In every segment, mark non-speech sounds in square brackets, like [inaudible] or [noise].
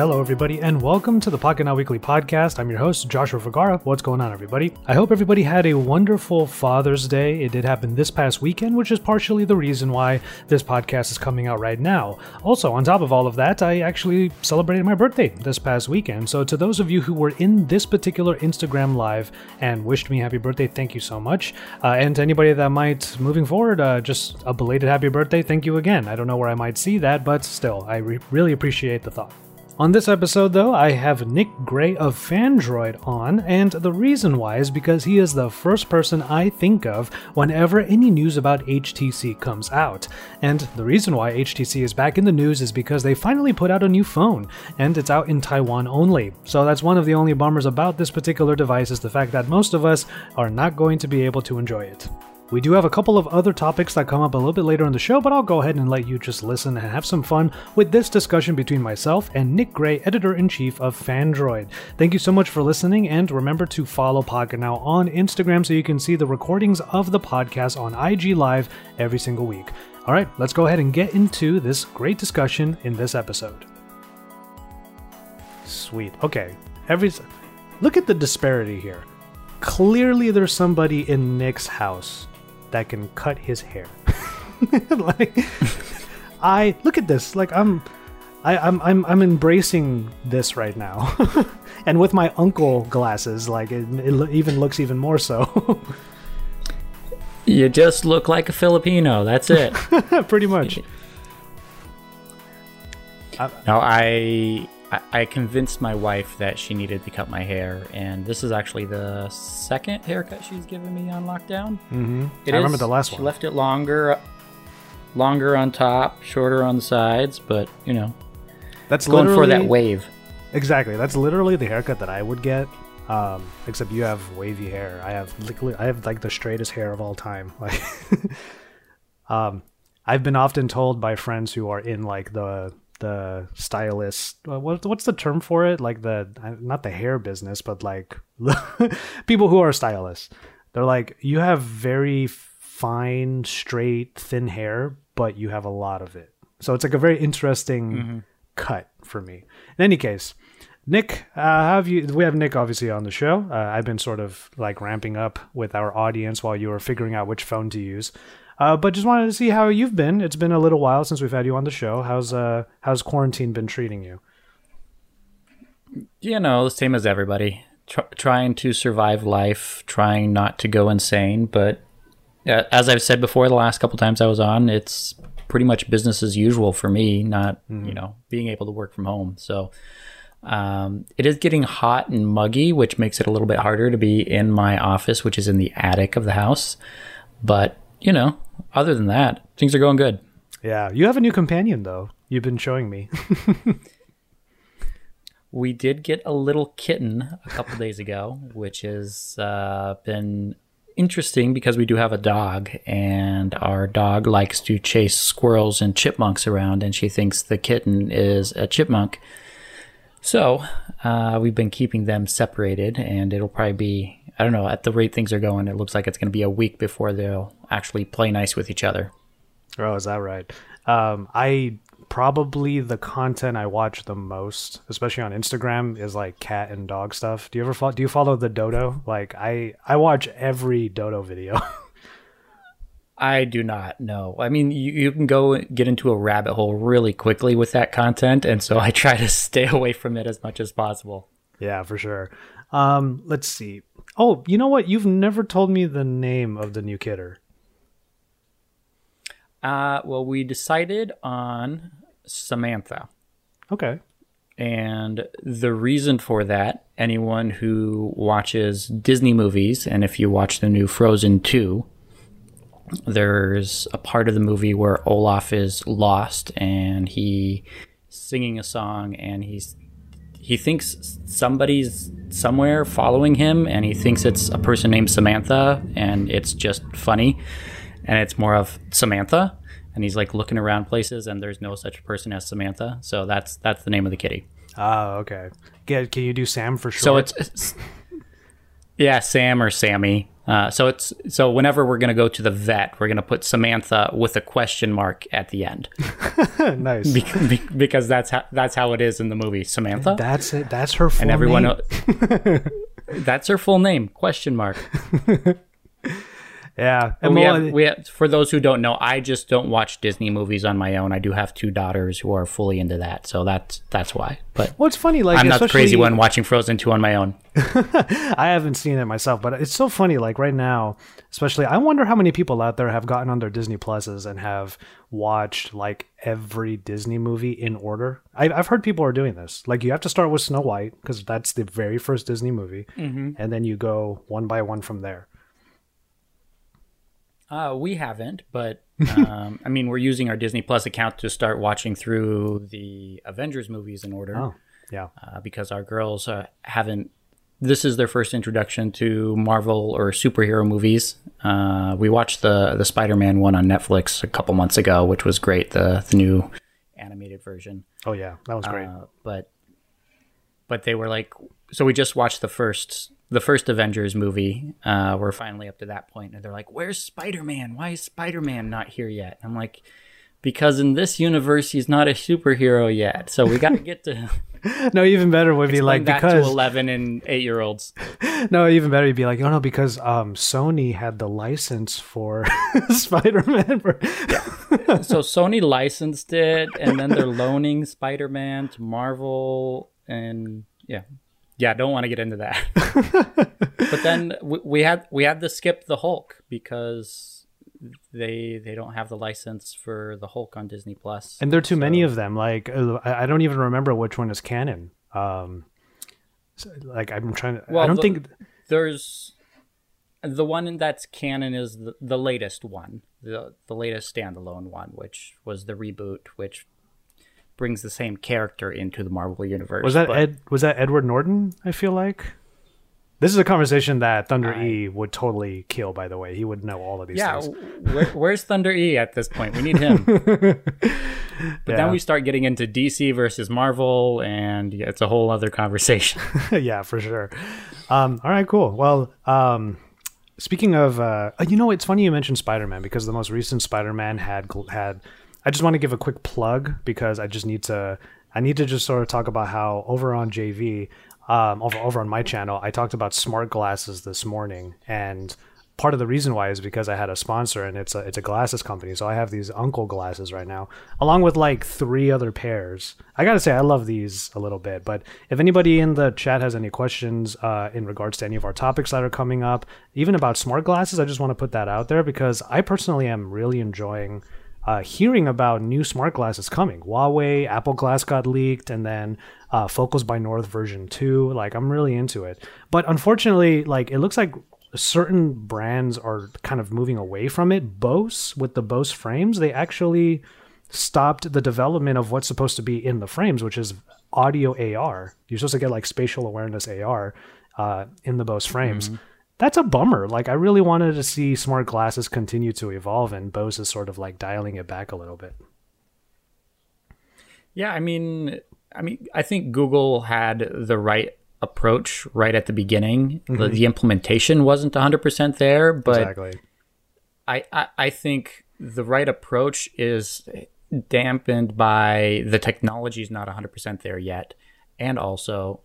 Hello, everybody, and welcome to the Pocket Now Weekly podcast. I'm your host, Joshua Vergara. What's going on, everybody? I hope everybody had a wonderful Father's Day. It did happen this past weekend, which is partially the reason why this podcast is coming out right now. Also, on top of all of that, I actually celebrated my birthday this past weekend. So, to those of you who were in this particular Instagram live and wished me happy birthday, thank you so much. Uh, and to anybody that might, moving forward, uh, just a belated happy birthday, thank you again. I don't know where I might see that, but still, I re- really appreciate the thought. On this episode, though, I have Nick Gray of Phandroid on, and the reason why is because he is the first person I think of whenever any news about HTC comes out. And the reason why HTC is back in the news is because they finally put out a new phone, and it's out in Taiwan only. So that's one of the only bummers about this particular device is the fact that most of us are not going to be able to enjoy it. We do have a couple of other topics that come up a little bit later in the show, but I'll go ahead and let you just listen and have some fun with this discussion between myself and Nick Gray, editor in chief of Phandroid. Thank you so much for listening, and remember to follow Pocket Now on Instagram so you can see the recordings of the podcast on IG Live every single week. All right, let's go ahead and get into this great discussion in this episode. Sweet. Okay. Every look at the disparity here. Clearly, there's somebody in Nick's house that can cut his hair. [laughs] like I look at this. Like I'm I, I'm I'm I'm embracing this right now. [laughs] and with my uncle glasses, like it, it even looks even more so. [laughs] You just look like a Filipino. That's it. Pretty much. now I, I I convinced my wife that she needed to cut my hair, and this is actually the second haircut she's given me on lockdown. Mm-hmm. It I remember the last She one. She left it longer, longer on top, shorter on the sides, but you know, That's going for that wave. Exactly. That's literally the haircut that I would get. Um, except you have wavy hair. I have li- I have like the straightest hair of all time. [laughs] Like, um, I've been often told by friends who are in like the the stylist. uh, What what's the term for it? Like the not the hair business, but like [laughs] people who are stylists. They're like you have very fine, straight, thin hair, but you have a lot of it. So it's like a very interesting cut for me. In any case, Nick, uh, have you? We have Nick obviously on the show. Uh, I've been sort of like ramping up with our audience while you were figuring out which phone to use. Uh, but just wanted to see how you've been. It's been a little while since we've had you on the show. How's uh how's quarantine been treating you? You know, the same as everybody. Tr- trying to survive life, trying not to go insane. But uh, as I've said before, the last couple times I was on, it's pretty much business as usual for me. Not you know being able to work from home. So um, it is getting hot and muggy, which makes it a little bit harder to be in my office, which is in the attic of the house. But you know, other than that, things are going good. Yeah, you have a new companion though. You've been showing me. [laughs] We did get a little kitten a couple days ago, which has uh, been interesting because we do have a dog, and our dog likes to chase squirrels and chipmunks around, and she thinks the kitten is a chipmunk. So uh, we've been keeping them separated, and it'll probably be, I don't know, at the rate things are going, it looks like it's going to be a week before they'll actually play nice with each other. Oh, is that right? Um, I probably the content I watch the most, especially on Instagram, is like cat and dog stuff. Do you ever follow, do you follow the dodo? Like I I watch every dodo video. [laughs] I do not know. I mean, you, you can go get into a rabbit hole really quickly with that content, and so I [laughs] try to stay away from it as much as possible. yeah, for sure. Um, let's see. Oh, you know what? You've never told me the name of the new kidder. Uh, well, we decided on Samantha. Okay. And the reason for that, anyone who watches Disney movies, and if you watch the new Frozen 2, there's a part of the movie where Olaf is lost and he singing a song and he's he thinks somebody's somewhere following him and he thinks it's a person named Samantha and it's just funny and it's more of Samantha and he's like looking around places and there's no such person as Samantha so that's that's the name of the kitty Ah, okay. Get, can you do Sam for sure? so it's, it's yeah Sam or Sammy Uh, so it's so whenever we're going to go to the vet, we're going to put Samantha with a question mark at the end. [laughs] nice. Be- be- because that's how that's how it is in the movie. Samantha. That's it. That's her full and everyone name. [laughs] that's her full name question mark [laughs] yeah. And we have, we have, for those who don't know i just don't watch disney movies on my own i do have two daughters who are fully into that so that's that's why but what's funny, like i'm not the crazy one watching frozen 2 on my own [laughs] I haven't seen it myself, but it's so funny. Like right now, especially, I wonder how many people out there have gotten on their Disney Pluses and have watched like every Disney movie in order. I've, I've heard people are doing this. Like you have to start with Snow White because that's the very first Disney movie, Mm-hmm. and then you go one by one from there. Uh, we haven't but [laughs] um, i mean we're using our disney plus account to start watching through the avengers movies in order Oh, yeah. uh, because our girls uh, haven't. This is their first introduction to Marvel or superhero movies. Uh, we watched the the Spider Man one on Netflix a couple months ago, which was great. The the new animated version, Oh yeah, that was great. uh, but but they were like, so we just watched the first the first Avengers movie. Uh, we're finally up to that point, and they're like, "Where's Spider Man? Why is Spider Man not here yet?" I'm like. Because in this universe, he's not a superhero yet, so we got to get to him. [laughs] [laughs] no, even better would be like because to 11 and 8 year olds [laughs] no, even better would be like oh no because um Sony had the license for Spider Man. so sony licensed it and then they're loaning spider-man to marvel and yeah. Yeah don't want to get into that. [laughs] But then we, we had we had to skip the hulk because they they don't have the license for the hulk on disney plus. And there are too many of them like uh, i don't even remember which one is canon. Um so, like i'm trying to i don't the- think there's the one that's canon is the, the latest one the the latest standalone one which was the reboot which brings the same character into the marvel universe was that but- ed was that edward norton i feel like? This is a conversation that thunder I- e would totally kill by the way. He would know all of these yeah things. where, where's thunder e at this point? We need him. [laughs] But Yeah. then we start getting into dc versus marvel and yeah, it's a whole other conversation. [laughs] Yeah for sure. Um all right cool. Well um speaking of uh you know it's funny you mentioned spider-man because the most recent spider-man had had i just want to give a quick plug because i just need to i need to just sort of talk about how over on jv um over, over on my channel i talked about smart glasses this morning and part of the reason why is because I had a sponsor and it's a it's a glasses company. So I have these uncle glasses right now, along with like three other pairs. I gotta say I love these a little bit. But if anybody in the chat has any questions uh, in regards to any of our topics that are coming up, even about smart glasses, I just want to put that out there because I personally am really enjoying uh, hearing about new smart glasses coming. Huawei, Apple Glass got leaked, and then uh, Focals by North version two. Like I'm really into it, but unfortunately, like it looks like certain brands are kind of moving away from it. Bose with the Bose frames, they actually stopped the development of what's supposed to be in the frames, which is audio AR. You're supposed to get like spatial awareness AR uh, in the Bose frames. That's a bummer. Like I really wanted to see smart glasses continue to evolve, and Bose is sort of like dialing it back a little bit. Yeah, I mean, I mean, I think Google had the right approach right at the beginning. The, mm-hmm. the implementation wasn't 100% there, but exactly. I, I, I think the right approach is dampened by the technology is not 100% there yet. And also,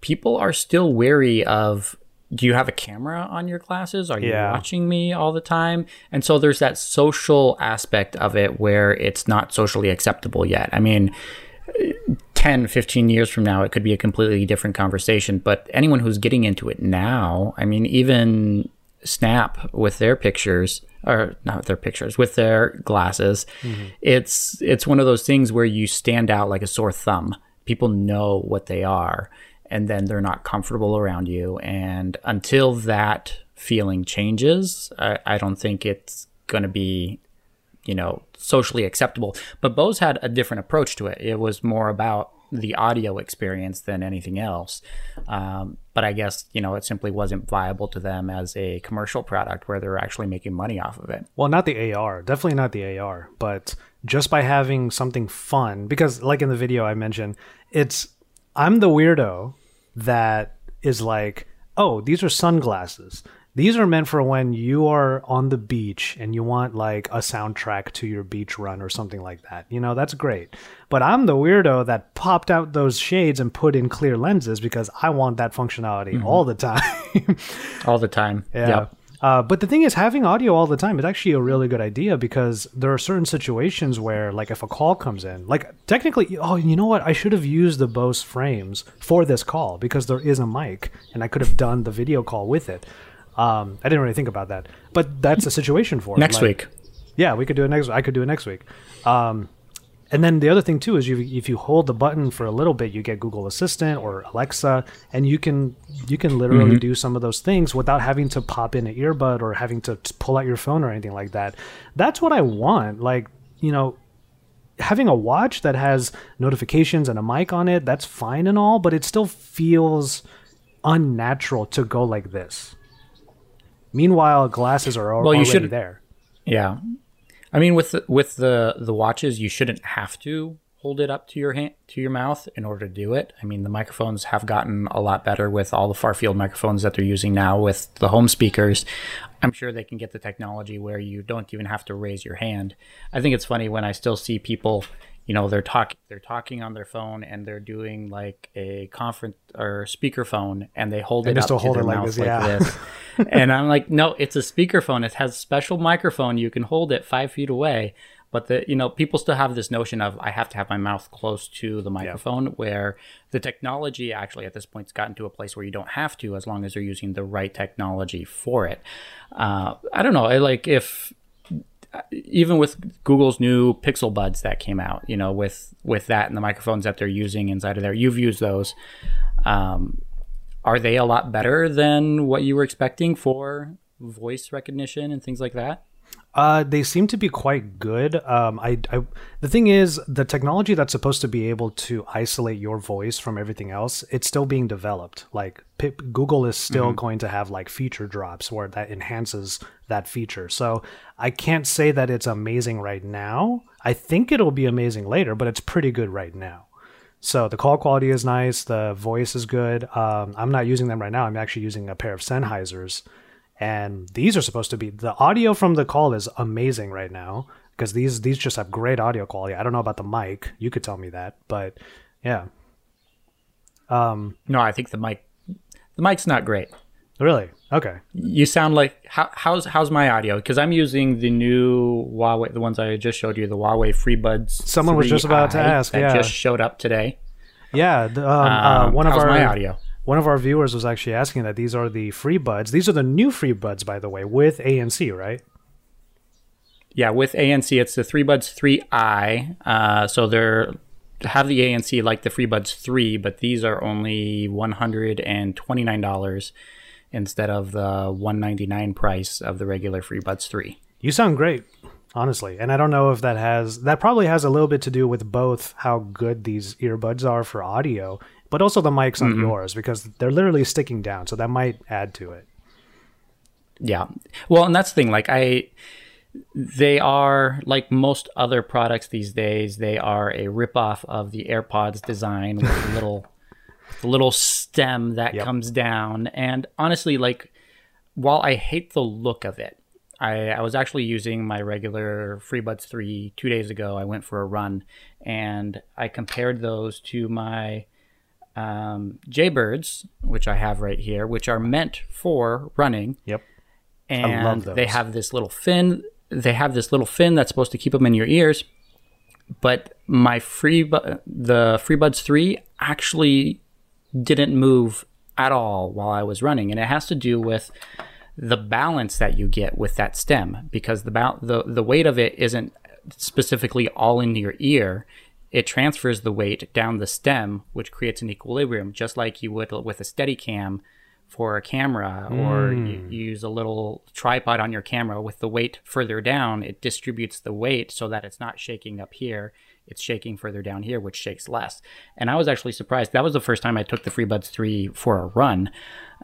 people are still wary of do you have a camera on your glasses? Are you Yeah. watching me all the time? And so there's that social aspect of it where it's not socially acceptable yet. I mean, 10, 15 years from now, it could be a completely different conversation. But anyone who's getting into it now, I mean, even Snap with their pictures, or not with their pictures, with their glasses, mm-hmm. it's it's one of those things where you stand out like a sore thumb. People know what they are, and then they're not comfortable around you. And until that feeling changes, I, I don't think it's going to be you know, socially acceptable. But Bose had a different approach to it. It was more about the audio experience than anything else. Um, but I guess, you know, it simply wasn't viable to them as a commercial product where they're actually making money off of it. Well, not the AR, definitely not the AR, but just by having something fun, because like in the video I mentioned, it's I'm the weirdo that is like, oh, these are sunglasses. These are meant for when you are on the beach and you want like a soundtrack to your beach run or something like that. You know, that's great. But I'm the weirdo that popped out those shades and put in clear lenses because I want that functionality mm-hmm. all the [laughs] time. all the time. Yeah. Yep. Uh, but the thing is, having audio all the time is actually a really good idea because there are certain situations where, like, if a call comes in, like, technically, oh, you know what? I should have used the Bose frames for this call because there is a mic and I could have done the video call with it. Um, I didn't really think about that, but that's a situation for next like, week. Yeah, we could do it next. I could do it next week. Um, and then the other thing too is you if you hold the button for a little bit, you get Google Assistant or Alexa, and you can you can literally mm-hmm. do some of those things without having to pop in an earbud or having to pull out your phone or anything like that. That's what I want. Like you know, having a watch that has notifications and a mic on it, that's fine and all, but it still feels unnatural to go like this. Meanwhile, glasses are well, already there. Yeah, I mean, with the, with the the watches, you shouldn't have to hold it up to your hand to your mouth in order to do it. I mean, the microphones have gotten a lot better with all the far field microphones that they're using now with the home speakers. I'm sure they can get the technology where you don't even have to raise your hand. I think it's funny when I still see people you know they're talking they're talking on their phone and they're doing like a conference or speakerphone and they hold and it up to hold their mouth like this, like yeah. this. [laughs] and I'm like, no, it's a speakerphone. It has a special microphone. You can hold it five feet away. But the you know people still have this notion of I have to have my mouth close to the microphone, yeah. where the technology actually at this point has gotten to a place where you don't have to as long as you're using the right technology for it. Uh, I don't know. I like if even with Google's new Pixel Buds that came out, you know, with with that and the microphones that they're using inside of there, you've used those. Um, are they a lot better than what you were expecting for voice recognition and things like that? Uh, they seem to be quite good. Um, I, I, the thing is, the technology that's supposed to be able to isolate your voice from everything else, it's still being developed. Like P- Google is still mm-hmm. going to have like feature drops where that enhances that feature. So I can't say that it's amazing right now. I think it'll be amazing later, but it's pretty good right now. So the call quality is nice. The voice is good. Um, I'm not using them right now. I'm actually using a pair of Sennheisers and these are supposed to be the audio from the call is amazing right now because these these just have great audio quality. I don't know about the mic. You could tell me that, but yeah. Um, no, I think the mic the mic's not great. Really? Okay. You sound like how, how's how's my audio? Because I'm using the new Huawei, the ones I just showed you, the Huawei FreeBuds. Someone was just about to ask. That yeah. just showed up today. Yeah. The, um, uh, um, one of our my audio one of our viewers was actually asking that these are the FreeBuds. These are the new FreeBuds, by the way, with ANC, right? Yeah, with ANC, it's the FreeBuds 3i. Uh, so they're have the ANC like the FreeBuds 3, but these are only $129 instead of the 199 price of the regular FreeBuds 3. You sound great, honestly. And I don't know if that has that probably has a little bit to do with both how good these earbuds are for audio but also the mics on mm-hmm. yours because they're literally sticking down, so that might add to it. Yeah. Well, and that's the thing. Like I, they are like most other products these days. They are a ripoff of the AirPods design with a little, [laughs] the little stem that yep. comes down. And honestly, like while I hate the look of it, I, I was actually using my regular FreeBuds 3 two days ago. I went for a run and I compared those to my um, Jaybirds, which I have right here, which are meant for running. Yep. And they have this little fin. They have this little fin that's supposed to keep them in your ears. But my free the FreeBuds 3 actually didn't move at all while I was running, and it has to do with the balance that you get with that stem because the ba- the the weight of it isn't specifically all in your ear it transfers the weight down the stem, which creates an equilibrium, just like you would with a Steadicam for a camera, mm. or you, you, use a little tripod on your camera with the weight further down. It distributes the weight so that it's not shaking up here it's shaking further down here, which shakes less. And I was actually surprised. That was the first time I took the FreeBuds 3 for a run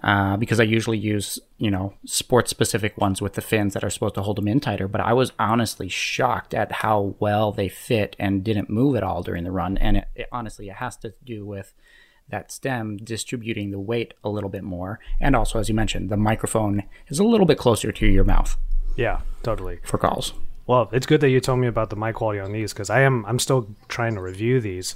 uh, because I usually use, you know, sports specific ones with the fins that are supposed to hold them in tighter. But I was honestly shocked at how well they fit and didn't move at all during the run. And it, it, honestly, it has to do with that stem, distributing the weight a little bit more. And also, as you mentioned, the microphone is a little bit closer to your mouth Yeah, totally. for calls. Well, it's good that you told me about the mic quality on these because I am I'm still trying to review these.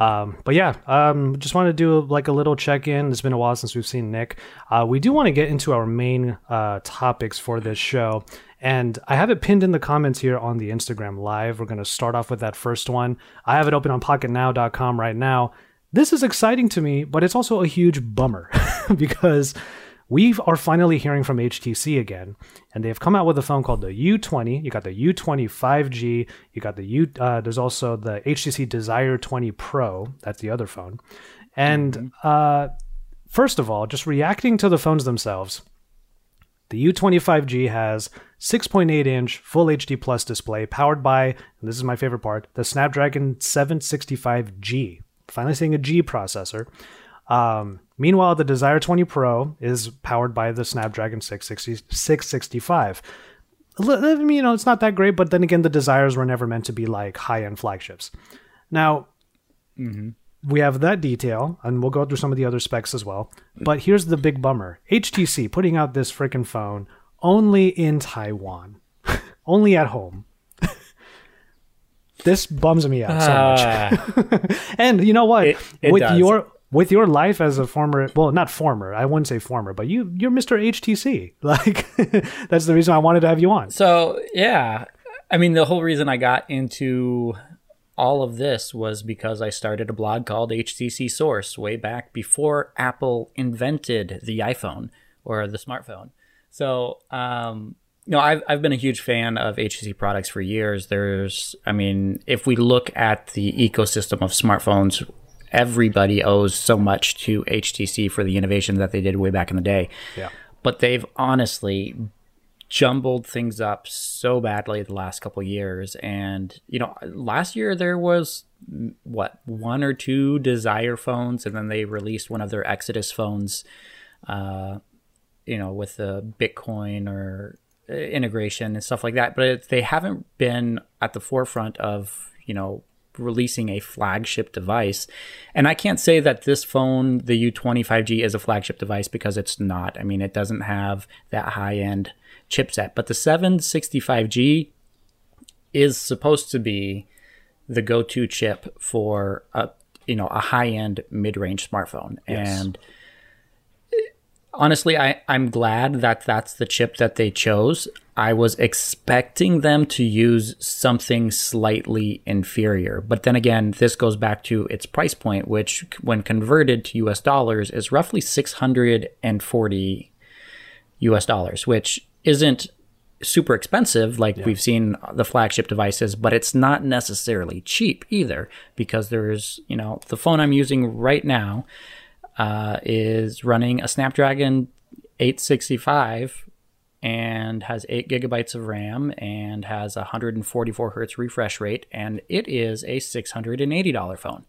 Um, but yeah, um, just want to do like a little check in. It's been a while since we've seen Nick. Uh, we do want to get into our main uh, topics for this show, and I have it pinned in the comments here on the Instagram live. We're going to start off with that first one. I have it open on PocketNow.com right now. This is exciting to me, but it's also a huge bummer [laughs] because we are finally hearing from HTC again, and they've come out with a phone called the U20. You got the U20 5G. You got the U. Uh, there's also the HTC Desire 20 Pro. That's the other phone. And uh, first of all, just reacting to the phones themselves, the U20 5G has 6.8 inch Full HD Plus display powered by, and this is my favorite part, the Snapdragon 765G. Finally seeing a G processor. Um, meanwhile, the Desire 20 Pro is powered by the Snapdragon 660, 665. I mean, you know, it's not that great, but then again, the Desires were never meant to be like high end flagships. Now, we have that detail, and we'll go through some of the other specs as well. But here's the big bummer HTC putting out this freaking phone only in Taiwan, [laughs] only at home. [laughs] this bums me out so much. [laughs] and you know what? It- it with does. your with your life as a former, well, not former, I wouldn't say former, but you you're Mr. HTC. [laughs] Like [laughs] that's the reason I wanted to have you on. So yeah, I mean the whole reason I got into all of this was because I started a blog called HTC Source way back before Apple invented the iPhone or the smartphone. So um, you know, I've I've been a huge fan of HTC products for years. There's, I mean, if we look at the ecosystem of smartphones. Everybody owes so much to HTC for the innovation that they did way back in the day. Yeah. but they've honestly jumbled things up so badly the last couple years. And you know last year there was what one or two desire phones and then they released one of their exodus phones uh you know with the bitcoin or uh, integration and stuff like that. But they haven't been at the forefront of you know releasing a flagship device. And I can't say that this phone, the U20 5G, is a flagship device because it's not. I mean, it doesn't have that high end chipset. But the 765G is supposed to be the go to chip for a you know a high end mid range smartphone. And honestly, I, I'm glad that that's the chip that they chose. I was expecting them to use something slightly inferior. But then again, this goes back to its price point, which, when converted to US dollars, is roughly 640 US dollars, which isn't super expensive like we've seen the flagship devices, but it's not necessarily cheap either because there's, you know, the phone I'm using right now uh, is running a Snapdragon 865 and has 8 gigabytes of RAM and has a 144 hertz refresh rate, and it is a $680 phone.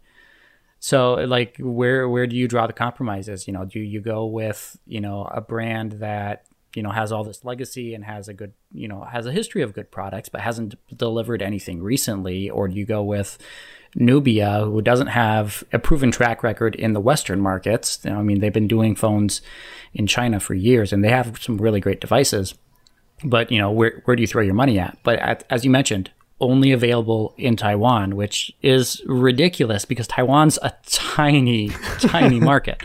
So, like, where where do you draw the compromises? You know, do you go with you know a brand that you know has all this legacy and has a good you know has a history of good products but hasn't delivered anything recently, or do you go with Nubia, who doesn't have a proven track record in the Western markets? I mean, they've been doing phones in China for years, and they have some really great devices. But you know, where where do you throw your money at? But at, as you mentioned, only available in Taiwan, which is ridiculous because Taiwan's a tiny, [laughs] tiny market.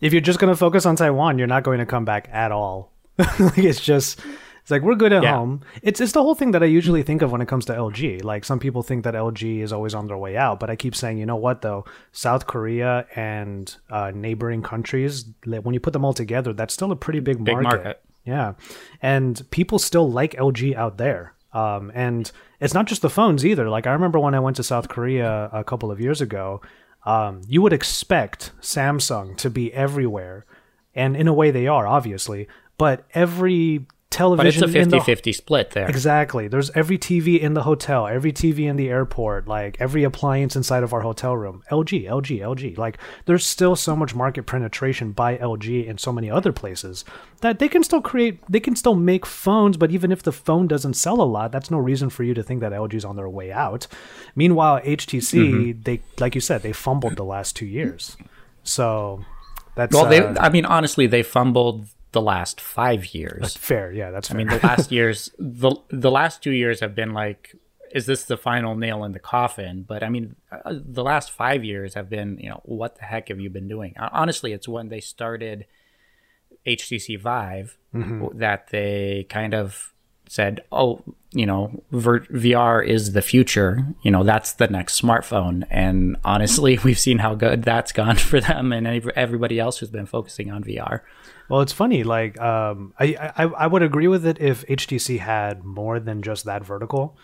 If you're just going to focus on Taiwan, you're not going to come back at all. [laughs] like it's just it's like we're good at Yeah. home. It's it's the whole thing that I usually think of when it comes to LG. Like some people think that LG is always on their way out, but I keep saying, you know what though, South Korea and uh, neighboring countries, when you put them all together, that's still a pretty big market. market. Yeah, and people still like LG out there. Um, and it's not just the phones either. Like I remember when I went to South Korea a couple of years ago, um, you would expect Samsung to be everywhere, and in a way they are, obviously. But every television. But it's a in the- 50-50 split there. Exactly. There's every TV in the hotel, every TV in the airport, like every appliance inside of our hotel room. LG, LG, LG. Like there's still so much market penetration by LG in so many other places that they can still create, they can still make phones, but even if the phone doesn't sell a lot, that's no reason for you to think that LG's on their way out. Meanwhile, HTC, Mm-hmm. they like you said, they fumbled the last 2 years. So that's Well, they uh, I mean honestly, they fumbled the last 5 years. fair. Yeah, that's fair. I mean, the last [laughs] years, the the last two years have been like, is this the final nail in the coffin? But I mean, uh, the last five years have been, you know, what the heck have you been doing? Uh, Honestly, it's when they started HTC Vive that they kind of said, oh, you know, VR is the future. You know, that's the next smartphone. And honestly, [laughs] we've seen how good that's gone [laughs] for them and ev- everybody else who's been focusing on VR. Well, it's funny. Like, um, I, I I would agree with it if HTC had more than just that vertical,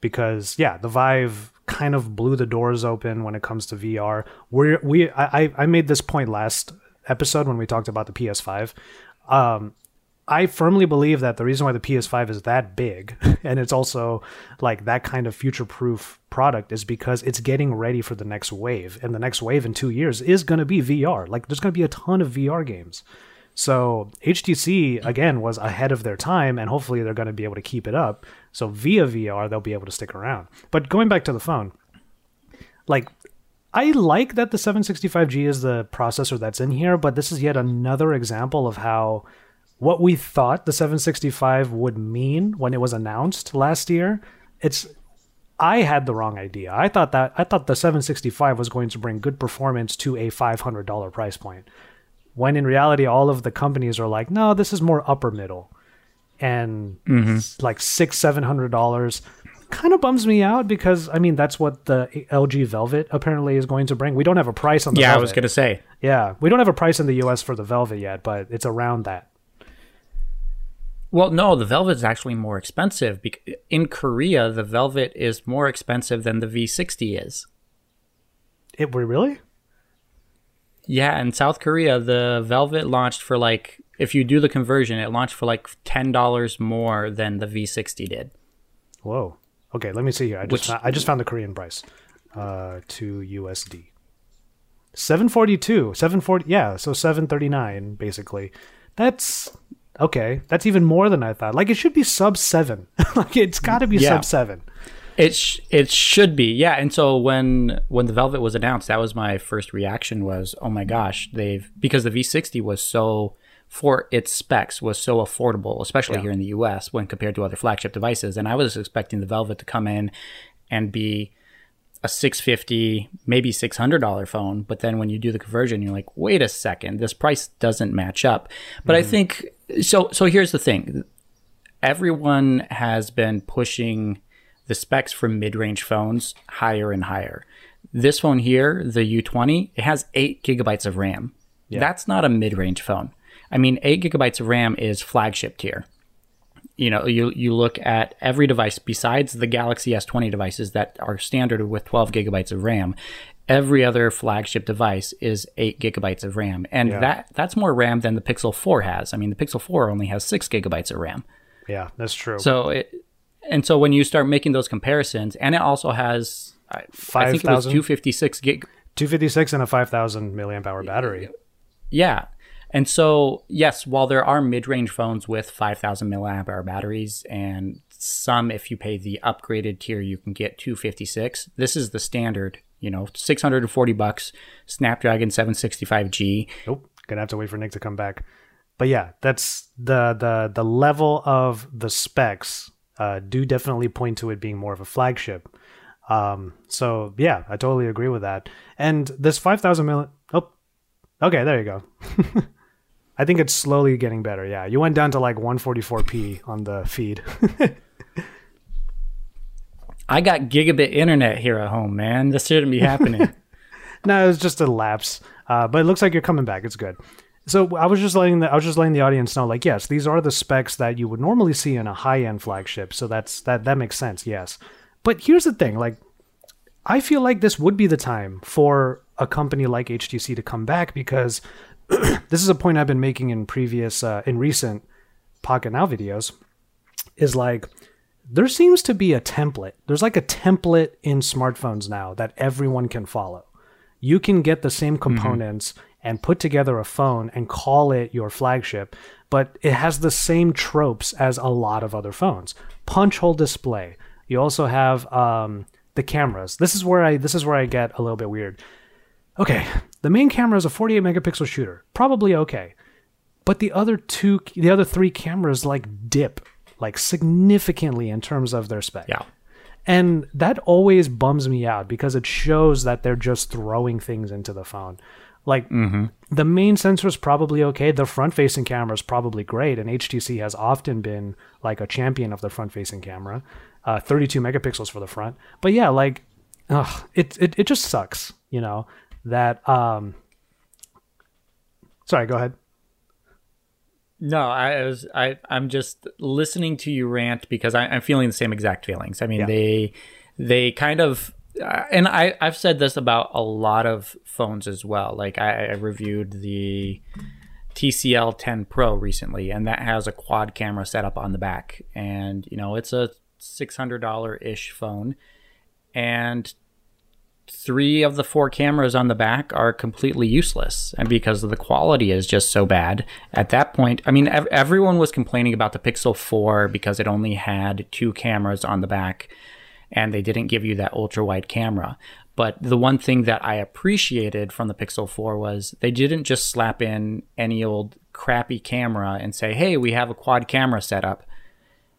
because yeah, the Vive kind of blew the doors open when it comes to VR. We're, we I- I made this point last episode when we talked about the PS5. Um, I firmly believe that the reason why the PS5 is that big [laughs] and it's also like that kind of future proof product is because it's getting ready for the next wave. And the next wave in two years is going to be VR. Like, there's going to be a ton of VR games. So HTC again was ahead of their time, and hopefully they're going to be able to keep it up. So via VR, they'll be able to stick around. But going back to the phone, like I like that the 765G is the processor that's in here, but this is yet another example of how what we thought the 765 would mean when it was announced last year. It's I had the wrong idea. I thought that I thought the 765 was going to bring good performance to a $500 price point. When in reality all of the companies are like, "No, this is more upper middle." And it's like 6 700 dollars kind of bums me out because I mean that's what the LG Velvet apparently is going to bring. We don't have a price on the Yeah, I was going to say. Yeah, we don't have a price in the US for the Velvet yet, but it's around that. Well, no, the Velvet is actually more expensive. In Korea, the Velvet is more expensive than the V60 is. It really? Yeah, in South Korea, the Velvet launched for like, if you do the conversion, it launched for like $10 more than the V60 did. Whoa. Okay, let me see here. I just Which- found, I just found the Korean price. Uh to USD. 742. 740 yeah, so 739 basically. That's okay. That's even more than I thought. Like it should be sub 7. [laughs] like it's got to be Yeah. sub 7. It sh- it should be yeah, and so when when the Velvet was announced, that was my first reaction was oh my gosh they've because the V60 was so for its specs was so affordable, especially Yeah. here in the U.S. when compared to other flagship devices, and I was expecting the Velvet to come in and be a 650 maybe $600 phone but then when you do the conversion you're like wait a second this price doesn't match up. But i mm-hmm. think so so here's the thing. Everyone has been pushing the specs for mid-range phones higher and higher. This phone here the u20 it has 8 gigabytes of ram. That's not a mid-range phone. I mean 8 gigabytes of ram is flagship tier you know you you look at every device besides the Galaxy S20 devices that are standard with 12 gigabytes of RAM every other flagship device is 8 gigabytes of RAM and Yeah. that that's more RAM than the Pixel 4 has i mean the Pixel 4 only has 6 gigabytes of RAM Yeah, that's true. so it and so when you start making those comparisons and it also has I think it was 256 gig 256 and a 5000 milliamp hour battery. Yeah. And so, yes, while there are mid range phones with 5,000 milliamp hour batteries, and some, if you pay the upgraded tier, you can get 256, this is the standard, you know, 640 bucks, Snapdragon 765G. Nope, gonna have to wait for Nick to come back. But yeah, that's the the the level of the specs uh, do definitely point to it being more of a flagship. Um, so yeah, I totally agree with that. And this five thousand million. Oh, okay, there you go. [laughs] I think it's slowly getting better. Yeah, you went down to like 144p on the feed. [laughs] I got gigabit internet here at home, man. This shouldn't be happening. [laughs] no, it was just a lapse. Uh, but it looks like you're coming back. It's good. So I was just letting the I was just letting the audience know, like, yes, these are the specs that you would normally see in a high end flagship. So that's that that makes sense. Yes, but here's the thing, like, I feel like this would be the time for a company like HTC to come back because [clears throat] this is a point I've been making in previous uh, in recent Pocket Now videos is like there seems to be a template. There's like a template in smartphones now that everyone can follow. You can get the same components and put together a phone and call it your flagship, but it has the same tropes as a lot of other phones. Punch hole display. You also have um, the cameras. This is where I this is where I get a little bit weird. Okay, the main camera is a 48 megapixel shooter. Probably okay. But the other two the other three cameras like dip like significantly in terms of their spec. Yeah. And that always bums me out because it shows that they're just throwing things into the phone. Like the main sensor is probably okay. The front facing camera is probably great. And HTC has often been like a champion of the front facing camera. Uh, 32 megapixels for the front. But yeah, like, ugh, it, it, it just sucks, you know, that, um, sorry, go ahead. No, I was I I'm just listening to you rant because I, I'm feeling the same exact feelings. I mean, Yeah. they they kind of uh, and I I've said this about a lot of phones as well. Like I, I reviewed the TCL 10 Pro recently, and that has a quad camera setup on the back, and you know it's a six hundred dollar ish phone, and three of the four cameras on the back are completely useless and because of the quality is just so bad. At that point i mean ev- everyone was complaining about the pixel 4 because it only had two cameras on the back and they didn't give you that ultra wide camera. But the one thing that i appreciated from the pixel 4 was they didn't just slap in any old crappy camera and say hey we have a quad camera setup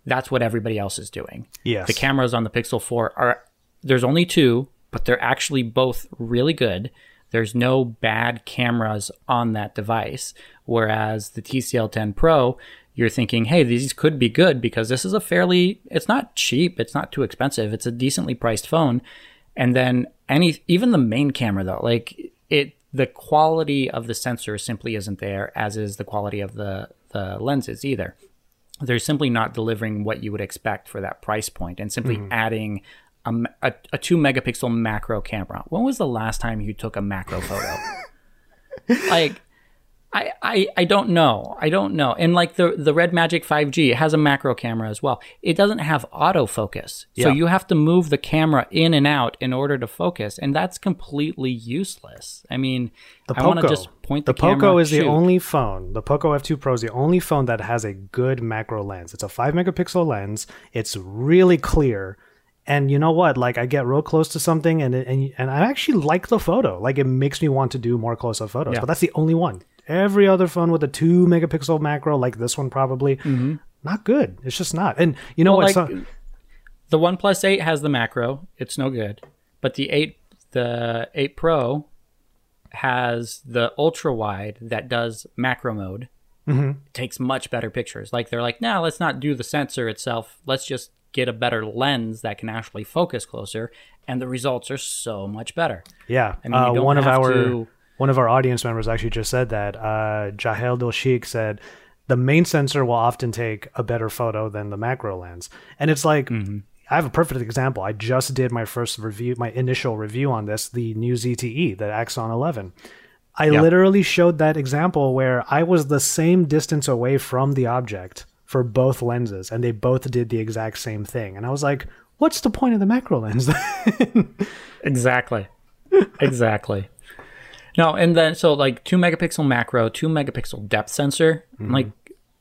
that's what everybody else is doing. Yes. the cameras on the Pixel 4 are there's only two, but they're actually both really good. There's no bad cameras on that device. Whereas the TCL 10 Pro, you're thinking, hey, these could be good because this is a fairly, it's not cheap, it's not too expensive, it's a decently priced phone. And then any, even the main camera though, like it, the quality of the sensor simply isn't there, as is the quality of the, the lenses either they're simply not delivering what you would expect for that price point and simply mm-hmm. adding a, a- a two megapixel macro camera. When was the last time you took a macro photo? [laughs] like, I, I, I don't know. I don't know. And like the, the Red Magic 5G, it has a macro camera as well. It doesn't have autofocus. So you have to move the camera in and out in order to focus. And that's completely useless. I mean, The I want to just point the, the Poco camera, is the only phone. The Poco F2 Pro is the only phone that has a good macro lens. It's a five megapixel lens. It's really clear. And you know what? Like I get real close to something, and and and I actually like the photo. Like it makes me want to do more close up photos. Yeah. But that's the only one. Every other phone with a two megapixel macro, like this one, probably not good. It's just not. And you know Mm-hmm. Well, what? like, So- the One Plus Eight has the macro. It's no good. But the eight, the eight Pro, has the ultra wide that does macro mode. Mm-hmm. Takes much better pictures. Like they're like, now let's not do the sensor itself. Let's just get a better lens that can actually focus closer, and the results are so much better. Yeah, I mean, uh, one of our to- one of our audience members actually just said that. Uh, Jahel Dolshik said the main sensor will often take a better photo than the macro lens, and it's like Mm-hmm. I have a perfect example. I just did my first review, my initial review on this, the new ZTE, the Axon 11. I literally showed that example where I was the same distance away from the object for both lenses, and they both did the exact same thing. And I was like, "What's the point of the macro lens?" [laughs] Exactly. exactly. No, and then so like two megapixel macro, two megapixel depth sensor. Mm-hmm. Like,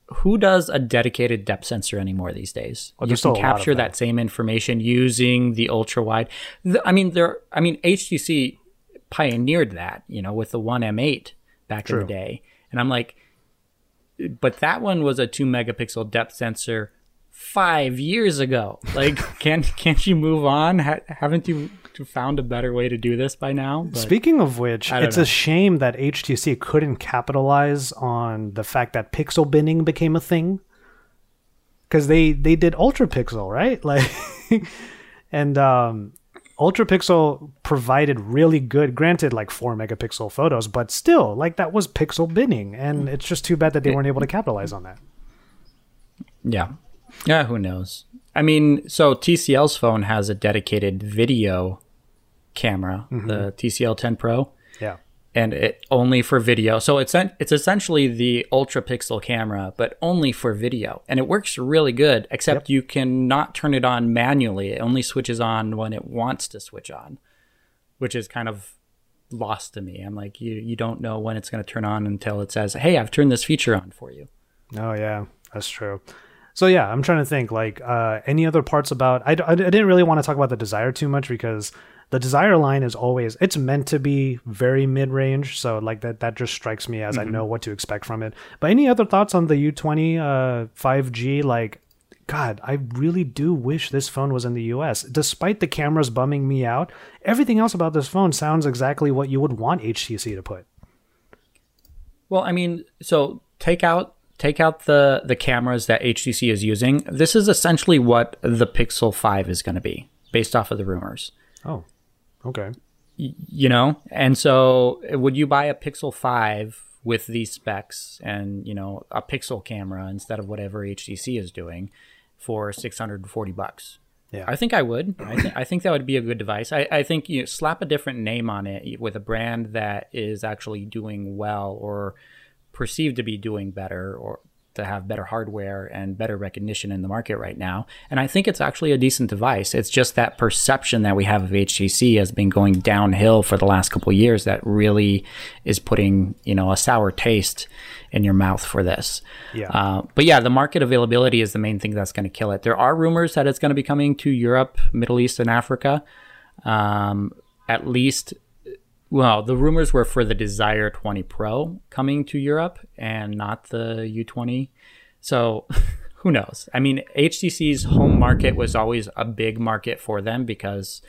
who does a dedicated depth sensor anymore these days? you can a lot of capture them. that same information using the ultra wide. I mean, there. I mean, HTC pioneered that, you know, with the One M8 back in the day, and I'm like, but that one was a two megapixel depth sensor five years ago. Like, [laughs] can't can't you move on? Ha- haven't you found a better way to do this by now? But, Speaking of which, it's know. a shame that HTC couldn't capitalize on the fact that pixel binning became a thing. Because they they did ultra pixel, right? [laughs] Like, and um, ultra pixel provided really good, granted, like four megapixel photos, but still, like that was pixel binning, and it's just too bad that they weren't able to capitalize on that. yeah, yeah. Who knows? I mean, so TCL's phone has a dedicated video camera, Mm-hmm. the TCL 10 Pro. And it only for video. So it's it's essentially the ultra pixel camera, but only for video, and it works really good. Except yep. you cannot turn it on manually; it only switches on when it wants to switch on, which is kind of lost to me. I'm like, you you don't know when it's going to turn on until it says, "Hey, I've turned this feature on for you." Oh yeah, that's true. So yeah, I'm trying to think like uh, any other parts about. I, I, I didn't really want to talk about the Desire too much because the Desire line is always it's meant to be very mid range. So like that that just strikes me as mm-hmm. I know what to expect from it. But any other thoughts on the U20 uh, 5G? Like God, I really do wish this phone was in the US. Despite the cameras bumming me out, everything else about this phone sounds exactly what you would want HTC to put. Well, I mean, so take out take out the the cameras that HTC is using. This is essentially what the Pixel 5 is going to be based off of the rumors. Oh. Okay. Y- you know, and so would you buy a Pixel 5 with these specs and, you know, a Pixel camera instead of whatever HTC is doing? for 640 bucks. Yeah. I think I would. I, th- I think that would be a good device. I, I think you know, slap a different name on it with a brand that is actually doing well or perceived to be doing better or to have better hardware and better recognition in the market right now. And I think it's actually a decent device. It's just that perception that we have of HTC has been going downhill for the last couple years that really is putting, you know, a sour taste in your mouth for this. Yeah. Uh, but yeah, the market availability is the main thing that's going to kill it. There are rumors that it's going to be coming to Europe, Middle East, and Africa. Um, at least well, the rumors were for the Desire 20 Pro coming to Europe and not the U20. So [laughs] who knows? I mean, HTC's home market was always a big market for them because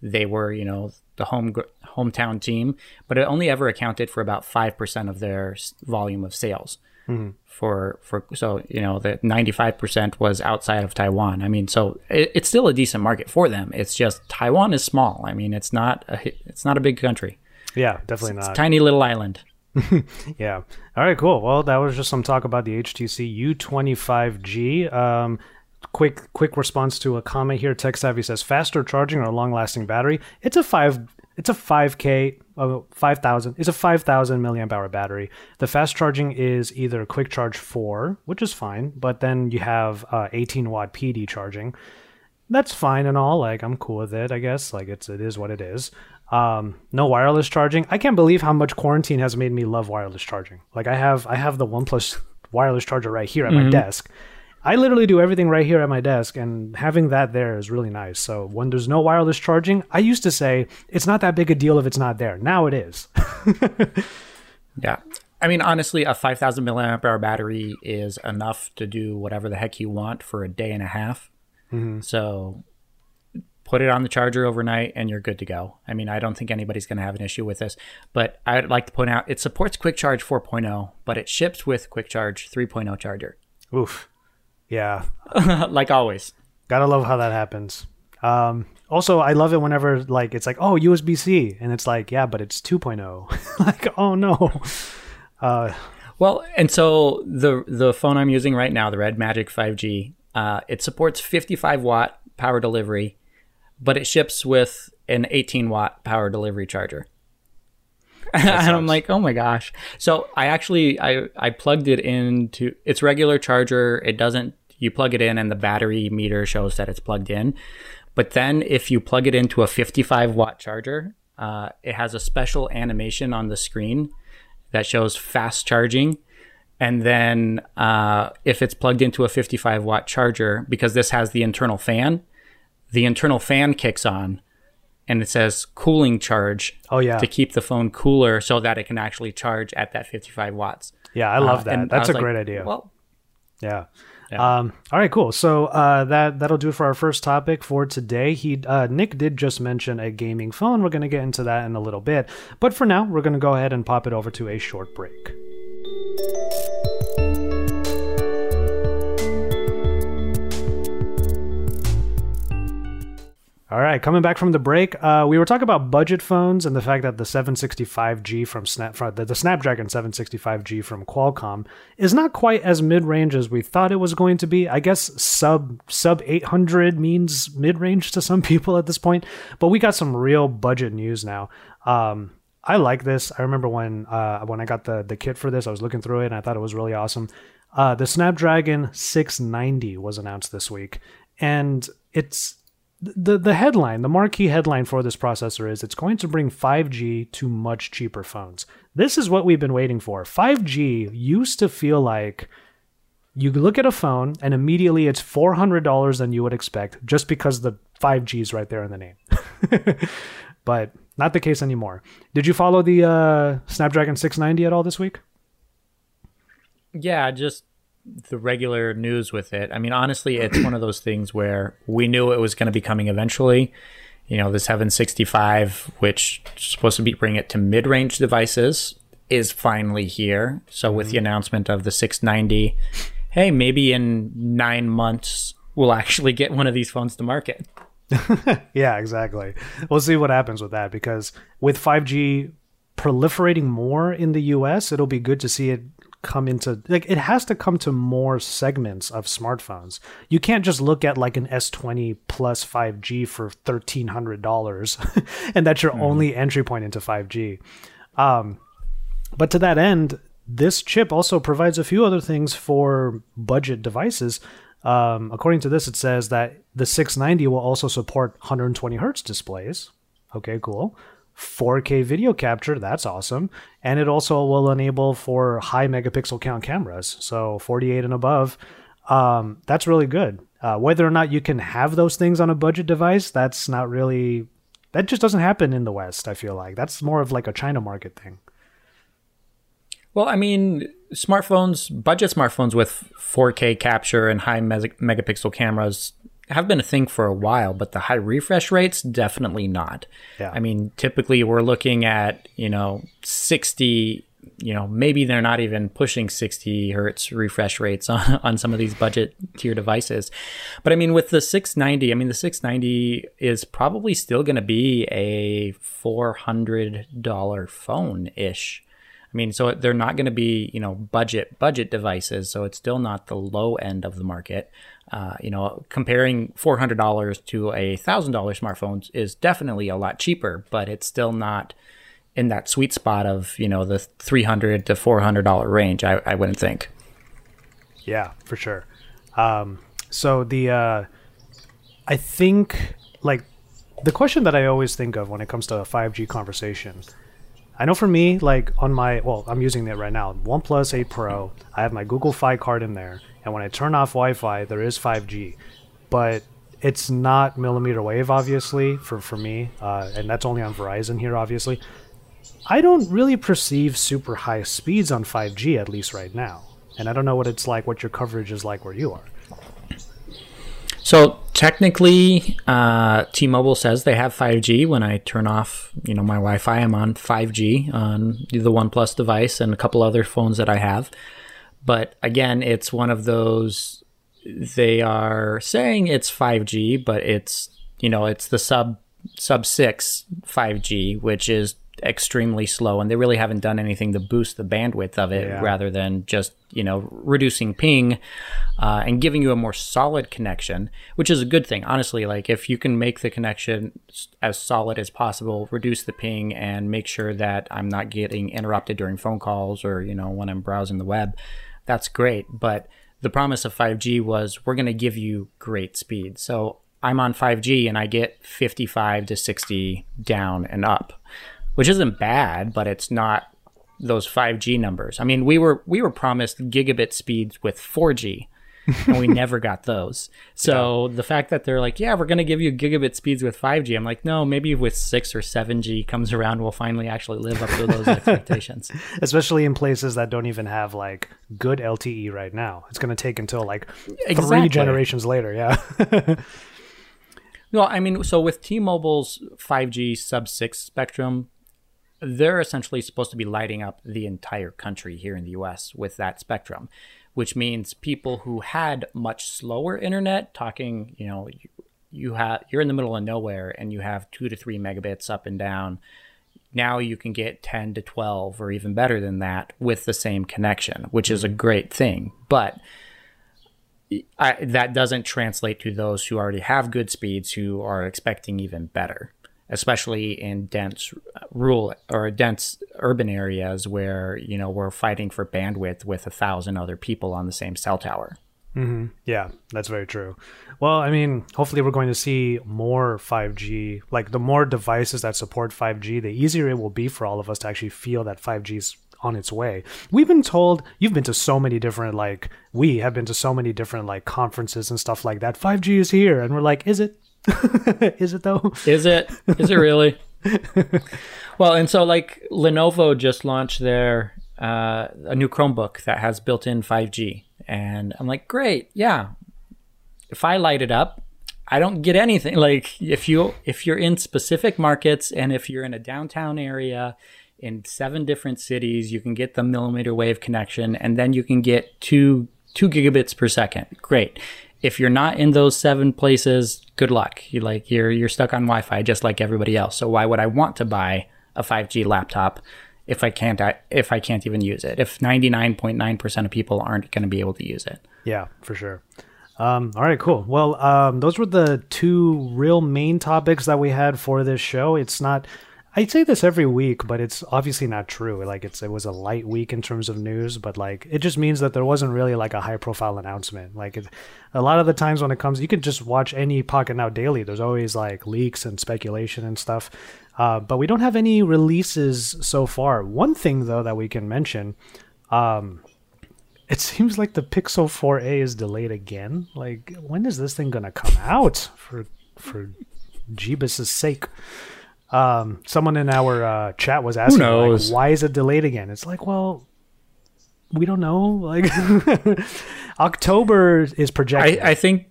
they were, you know, the home hometown team, but it only ever accounted for about 5% of their volume of sales. Mm-hmm. For for so you know the 95% was outside of Taiwan. I mean, so it, it's still a decent market for them. It's just Taiwan is small. I mean, it's not a it's not a big country. Yeah, definitely it's, not. It's tiny little island. [laughs] yeah. All right, cool. Well, that was just some talk about the HTC U25G. Um, quick quick response to a comment here. Tech Savvy says faster charging or long lasting battery. It's a five it's a 5k uh, 5000 it's a 5000 milliamp hour battery. The fast charging is either quick charge 4 which is fine but then you have uh, 18 watt pd charging. That's fine and all like i'm cool with it i guess like it's it is what it is. Um, no wireless charging. I can't believe how much quarantine has made me love wireless charging. Like i have i have the oneplus wireless charger right here at mm-hmm. my desk I literally do everything right here at my desk, and having that there is really nice. So when there's no wireless charging, I used to say it's not that big a deal if it's not there. Now it is. [laughs] yeah. I mean, honestly, a 5,000 milliamp hour battery is enough to do whatever the heck you want for a day and a half. Mm-hmm. So put it on the charger overnight and you're good to go. I mean, I don't think anybody's going to have an issue with this. But I'd like to point out it supports Quick Charge 4.0, but it ships with Quick Charge 3.0 charger. Oof. Yeah. [laughs] like always. Gotta love how that happens. Um, also, I love it whenever like it's like, oh, USB C, and it's like, yeah, but it's 2.0. [laughs] like, oh no. [laughs] Uh, well, and so the the phone I'm using right now, the Red Magic 5G, uh, it supports 55 watt power delivery, but it ships with an 18 watt power delivery charger. and I'm like, oh my gosh. So I actually I I plugged it into its regular charger. It doesn't you plug it in and the battery meter shows that it's plugged in. But then if you plug it into a 55 watt charger, uh, it has a special animation on the screen that shows fast charging. And then uh, if it's plugged into a 55 watt charger, because this has the internal fan, the internal fan kicks on and it says cooling charge. Oh yeah, to keep the phone cooler so that it can actually charge at that 55 watts. Yeah, I love uh, that. That's a like, great idea. Well, yeah. Yeah. Um, all right, cool. So uh, that that'll do it for our first topic for today. He uh, Nick did just mention a gaming phone. We're going to get into that in a little bit, but for now, we're going to go ahead and pop it over to a short break. All right, coming back from the break, uh, we were talking about budget phones and the fact that the 765G from Snap, the, the Snapdragon 765G from Qualcomm is not quite as mid range as we thought it was going to be. I guess sub sub 800 means mid range to some [laughs] people at this point, but we got some real budget news now. Um, I like this. I remember when uh, when I got the the kit for this, I was looking through it and I thought it was really awesome. Uh, the Snapdragon 690 was announced this week, and it's the the headline, the marquee headline for this processor is it's going to bring 5G to much cheaper phones. This is what we've been waiting for. 5G used to feel like you look at a phone and immediately it's $400 than you would expect just because the 5G is right there in the name. [laughs] but not the case anymore. Did you follow the uh, Snapdragon 690 at all this week? Yeah, just the regular news with it. I mean, honestly, it's one of those things where we knew it was going to be coming eventually. You know, the 765, which is supposed to be bring it to mid-range devices, is finally here. So mm-hmm. with the announcement of the 690, hey, maybe in nine months we'll actually get one of these phones to market. [laughs] yeah, exactly. We'll see what happens with that because with 5G proliferating more in the US, it'll be good to see it come into like it has to come to more segments of smartphones. You can't just look at like an S20 plus 5G for $1300 [laughs] and that's your mm. only entry point into 5G. Um, but to that end, this chip also provides a few other things for budget devices. Um, according to this, it says that the 690 will also support 120 hertz displays. Okay, cool. 4K video capture, that's awesome. And it also will enable for high megapixel count cameras, so 48 and above. Um, that's really good. Uh, whether or not you can have those things on a budget device, that's not really, that just doesn't happen in the West, I feel like. That's more of like a China market thing. Well, I mean, smartphones, budget smartphones with 4K capture and high megapixel cameras have been a thing for a while, but the high refresh rates definitely not. Yeah. I mean, typically we're looking at, you know, 60, you know, maybe they're not even pushing 60 hertz refresh rates on, [laughs] on some of these budget tier devices. But I mean, with the 690, I mean, the 690 is probably still going to be a $400 phone ish. I mean, so they're not going to be, you know, budget budget devices. So it's still not the low end of the market. Uh, you know, comparing four hundred dollars to a thousand dollar smartphone is definitely a lot cheaper, but it's still not in that sweet spot of you know the three hundred to four hundred dollar range. I, I wouldn't think. Yeah, for sure. Um, so the uh, I think like the question that I always think of when it comes to a five G conversation I know for me, like on my well, I'm using it right now. OnePlus 8 Pro. I have my Google Fi card in there, and when I turn off Wi-Fi, there is 5G, but it's not millimeter wave, obviously, for for me, uh, and that's only on Verizon here, obviously. I don't really perceive super high speeds on 5G, at least right now, and I don't know what it's like, what your coverage is like where you are. So technically, uh, T-Mobile says they have 5G. When I turn off, you know, my Wi-Fi, I'm on 5G on the OnePlus device and a couple other phones that I have. But again, it's one of those. They are saying it's 5G, but it's you know it's the sub sub six 5G, which is extremely slow and they really haven't done anything to boost the bandwidth of it yeah. rather than just you know reducing ping uh, and giving you a more solid connection which is a good thing honestly like if you can make the connection as solid as possible reduce the ping and make sure that i'm not getting interrupted during phone calls or you know when i'm browsing the web that's great but the promise of 5g was we're going to give you great speed so i'm on 5g and i get 55 to 60 down and up which isn't bad, but it's not those 5G numbers. I mean, we were we were promised gigabit speeds with 4G. And we never got those. [laughs] So yeah. the fact that they're like, yeah, we're going to give you gigabit speeds with 5G, I'm like, no, maybe with 6 or 7G comes around, we'll finally actually live up to those expectations. [laughs] Especially in places that don't even have like good LTE right now. It's going to take until like exactly. three generations later. Yeah. [laughs] no, I mean, so with T Mobile's 5G sub 6 spectrum, they're essentially supposed to be lighting up the entire country here in the US with that spectrum, which means people who had much slower internet, talking, you know, you, you have you're in the middle of nowhere and you have 2 to 3 megabits up and down. Now you can get 10 to 12 or even better than that with the same connection, which is a mm-hmm. great thing. But I, that doesn't translate to those who already have good speeds who are expecting even better especially in dense rural or dense urban areas where you know we're fighting for bandwidth with a thousand other people on the same cell tower. Mm-hmm. Yeah, that's very true. Well, I mean, hopefully, we're going to see more 5G. Like, the more devices that support 5G, the easier it will be for all of us to actually feel that 5G is on its way. We've been told, you've been to so many different, like, we have been to so many different, like, conferences and stuff like that. 5G is here. And we're like, is it? [laughs] is it though? Is it? Is it really? [laughs] well, and so, like, Lenovo just launched their, uh, a new Chromebook that has built in 5G and I'm like, great, yeah. If I light it up, I don't get anything. [laughs] Like if you if you're in specific markets and if you're in a downtown area in seven different cities, you can get the millimeter wave connection and then you can get two two gigabits per second. Great. If you're not in those seven places, good luck. You like you're you're stuck on Wi-Fi just like everybody else. So why would I want to buy a 5G laptop if I can't if I can't even use it. If 99.9% of people aren't going to be able to use it. Yeah, for sure. Um, all right, cool. Well, um, those were the two real main topics that we had for this show. It's not I say this every week, but it's obviously not true. Like it's it was a light week in terms of news, but like it just means that there wasn't really like a high profile announcement. Like it, a lot of the times when it comes, you can just watch any Pocketnow daily. There's always like leaks and speculation and stuff. Uh, but we don't have any releases so far. One thing though that we can mention, um, it seems like the Pixel 4a is delayed again. Like when is this thing gonna come out? For for Jeebus' sake. Um, someone in our uh, chat was asking, like, why is it delayed again? It's like, well, we don't know. Like, [laughs] October is projected. I, I think,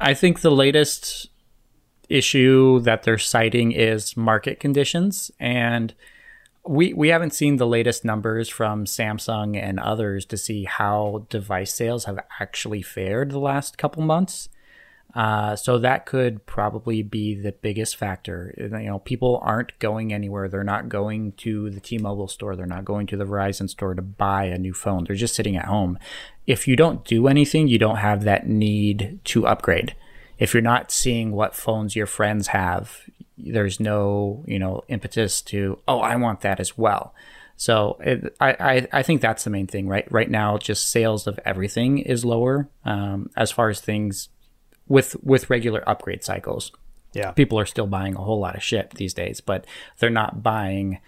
I think the latest issue that they're citing is market conditions, and we we haven't seen the latest numbers from Samsung and others to see how device sales have actually fared the last couple months. Uh, so that could probably be the biggest factor. You know, people aren't going anywhere. They're not going to the T-Mobile store. They're not going to the Verizon store to buy a new phone. They're just sitting at home. If you don't do anything, you don't have that need to upgrade. If you're not seeing what phones your friends have, there's no, you know, impetus to, oh, I want that as well. So it, I, I, I think that's the main thing, right? Right now, just sales of everything is lower um, as far as things with with regular upgrade cycles. Yeah. People are still buying a whole lot of shit these days, but they're not buying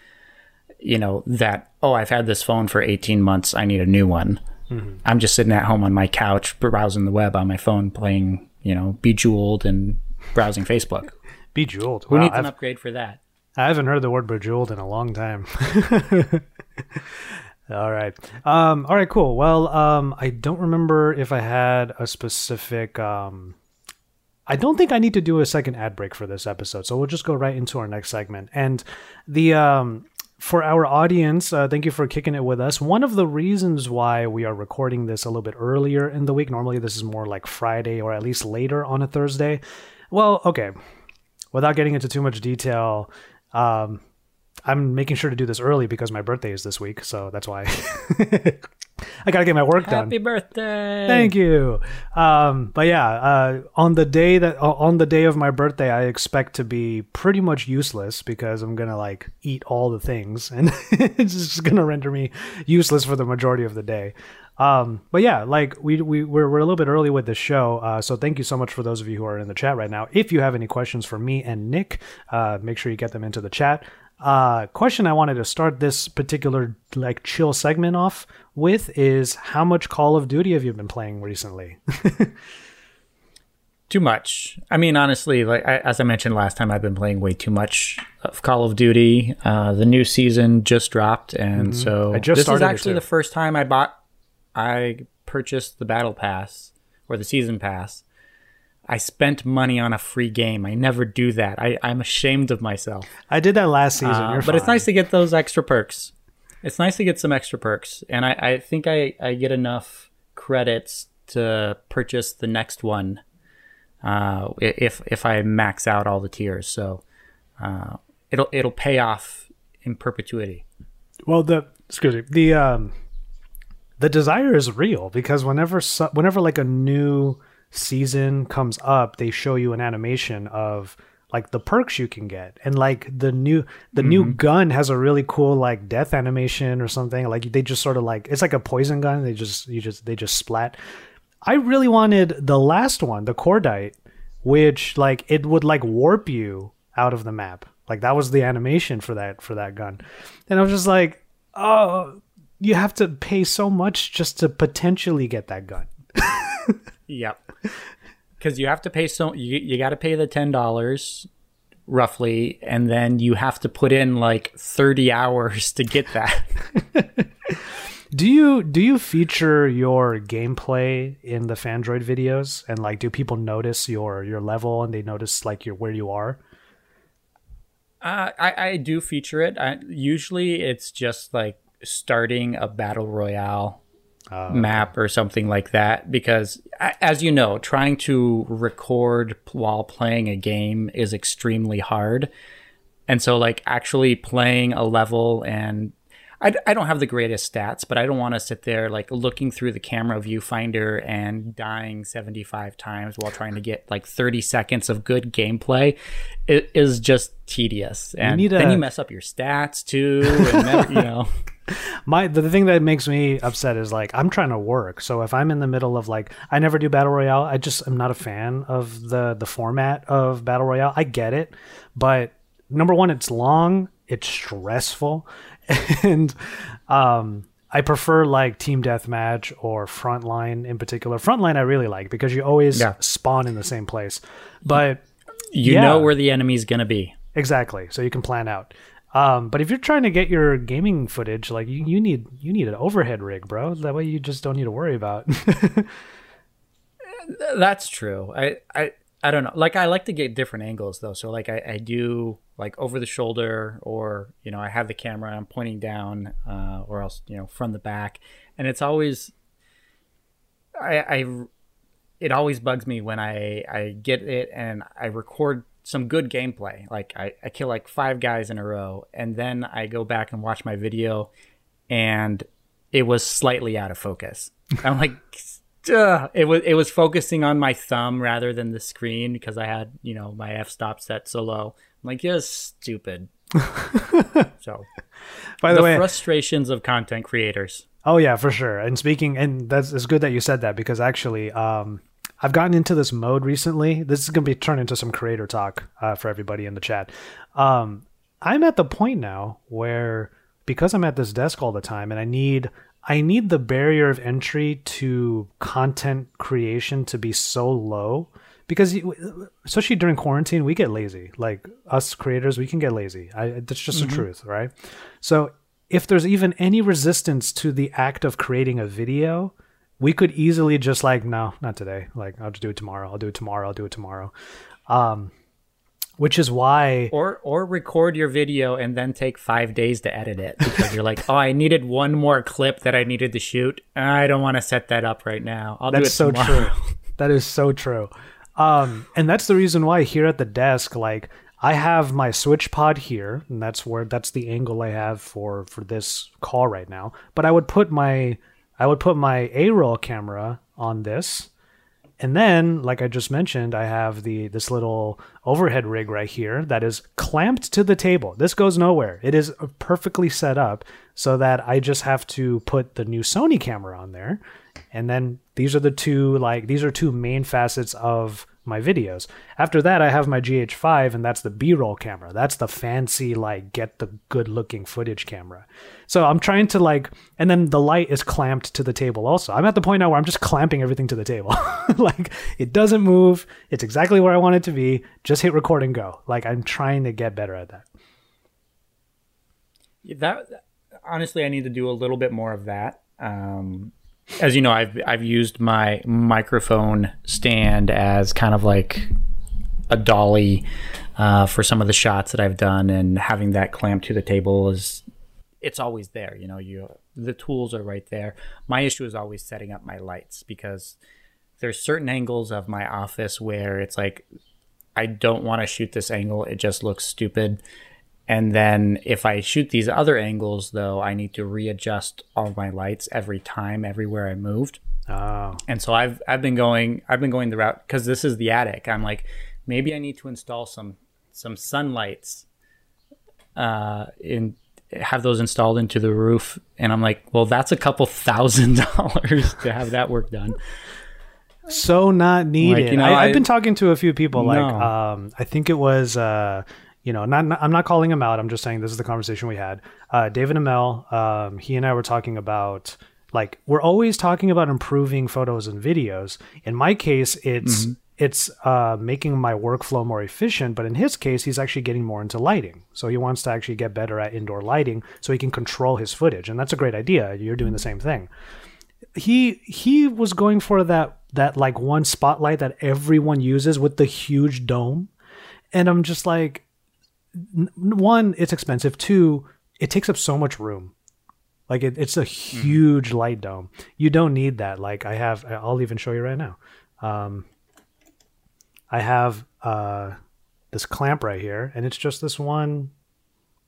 you know that oh, I've had this phone for 18 months, I need a new one. Mm-hmm. I'm just sitting at home on my couch browsing the web on my phone playing, you know, Bejeweled and browsing Facebook. [laughs] Bejeweled. Who wow, needs an I've, upgrade for that? I haven't heard the word Bejeweled in a long time. [laughs] All right. Um, all right, cool. Well, um, I don't remember if I had a specific um, I don't think I need to do a second ad break for this episode, so we'll just go right into our next segment. And the um, for our audience, uh, thank you for kicking it with us. One of the reasons why we are recording this a little bit earlier in the week, normally this is more like Friday or at least later on a Thursday. Well, okay, without getting into too much detail, um, I'm making sure to do this early because my birthday is this week, so that's why. [laughs] I gotta get my work done. Happy birthday! Thank you. Um, but yeah, uh, on the day that on the day of my birthday, I expect to be pretty much useless because I'm gonna like eat all the things, [laughs] and it's just gonna render me useless for the majority of the day. Um, but yeah, like we we we're, we're a little bit early with the show, uh, so thank you so much for those of you who are in the chat right now. If you have any questions for me and Nick, uh, make sure you get them into the chat. Uh, question I wanted to start this particular like chill segment off with is how much Call of Duty have you been playing recently? [laughs] too much. I mean, honestly, like I, as I mentioned last time, I've been playing way too much of Call of Duty. Uh, the new season just dropped, and mm-hmm. so I just this is actually the first time I bought, I purchased the Battle Pass or the Season Pass. I spent money on a free game. I never do that. I, I'm ashamed of myself. I did that last season. Uh, but fine. it's nice to get those extra perks. It's nice to get some extra perks. And I, I think I, I get enough credits to purchase the next one uh, if if I max out all the tiers. So uh, it'll it'll pay off in perpetuity. Well, the excuse me the um, the desire is real because whenever whenever like a new season comes up, they show you an animation of like the perks you can get. And like the new the new mm-hmm. gun has a really cool like death animation or something. Like they just sort of like it's like a poison gun. They just you just they just splat. I really wanted the last one the cordite which like it would like warp you out of the map. Like that was the animation for that for that gun. And i was just like oh you have to pay so much just to potentially get that gun. [laughs] Yep. Because you have to pay so you you got to pay the ten dollars roughly, and then you have to put in like thirty [laughs] hours to get that. [laughs] Do you do you feature your gameplay in the Phandroid videos and like do people notice your your level and they notice like your where you are? Uh, I I do feature it. I, usually it's just like starting a battle royale Ah, map or something like that because as you know trying to record while playing a game is extremely hard. And so like actually playing a level and I, I don't have the greatest stats but i don't want to sit there like looking through the camera viewfinder and dying 75 times while trying to get like 30 seconds of good gameplay. It is just tedious. And need then you mess up your stats too and then, you [laughs] know My the thing that makes me upset is like I'm trying to work. So if I'm in the middle of like I never do battle royale, I just am not a fan of the the format of battle royale. I get it, but number one, it's long, it's stressful, [laughs] and um I prefer like team deathmatch or frontline in particular. Frontline I really like because you always Yeah. spawn in the same place. But you Yeah. know where the enemy's gonna be Exactly. So you can plan out. Um, but if you're trying to get your gaming footage, like you, you need you need an overhead rig, bro. That way you just don't need to worry about. [laughs] That's true. I, I, I don't know. Like I like to get different angles though. So like I, I do like over the shoulder, or you know I have the camera, I'm pointing down, uh, or else you know from the back, and it's always, I, I, it always bugs me when I I get it and I record some good gameplay. Like I, I kill like five guys in a row, and then I go back and watch my video, and it was slightly out of focus. [laughs] I'm like, Duh. it was it was focusing on my thumb rather than the screen because I had you know my f stop set so low. I'm like, you're stupid. [laughs] so By the, the way, frustrations of content creators. oh yeah, for sure. And speaking, and that's it's good that you said that because actually, um, I've gotten into this mode recently. This is gonna be turned into some creator talk uh, for everybody in the chat. Um, I'm at the point now where because I'm at this desk all the time and I need I need the barrier of entry to content creation to be so low because especially during quarantine we get lazy like us creators we can get lazy I, that's just the truth right so if there's even any resistance to the act of creating a video we could easily just like no not today like i'll just do it tomorrow i'll do it tomorrow i'll do it tomorrow um which is why Or or record your video and then take five days to edit it because you're like, oh, I needed one more clip that I needed to shoot. I don't want to set that up right now. I'll do That's it so tomorrow. true. [laughs] That is so true. Um, and that's the reason why here at the desk, like I have my switch pod here, and that's where that's the angle I have for for this call right now. But I would put my I would put my A roll camera on this, and then, like I just mentioned, I have the this little overhead rig right here that is clamped to the table. This goes nowhere. It is perfectly set up so that I just have to put the new Sony camera on there. And then these are the two like these are two main facets of my videos. After that, I have my GH5 and that's the B-roll camera. That's the fancy like get the good looking footage camera. So I'm trying to like and then the light is clamped to the table also. I'm at the point now where I'm just clamping everything to the table. [laughs] like it doesn't move. It's exactly where I want it to be. Just hit record and go. Like I'm trying to get better at that. that honestly i need to do a little bit more of that um, as you know i've i've used my microphone stand as kind of like a dolly uh, for some of the shots that i've done and having that clamped to the table is it's always there you know you the tools are right there my issue is always setting up my lights because there's certain angles of my office where it's like I don't want to shoot this angle. It just looks stupid. And then if I shoot these other angles, though, I need to readjust all my lights every time, everywhere I moved. Oh. And so I've I've been going I've been going the route because this is the attic. I'm like, maybe I need to install some some sunlights uh, in have those installed into the roof and i'm like well that's a couple thousand [laughs] dollars to have that work done so not needed Like, you know, I, i've I- been talking to a few people like um i think it was uh you know not, not i'm not calling him out. I'm just saying this is the conversation we had. Uh David Imel um he and i were talking about like we're always talking about improving photos and videos. In my case it's it's uh, making my workflow more efficient but in his case he's actually getting more into lighting. So he wants to actually get better at indoor lighting so he can control his footage and that's a great idea. You're doing the same thing. He he was going for that that like one spotlight that everyone uses with the huge dome. And i'm just like one it's expensive. Two it takes up so much room. Like it, it's a huge light dome. You don't need that. Like i have i'll even show you right now. Um i have uh this clamp right here and it's just this one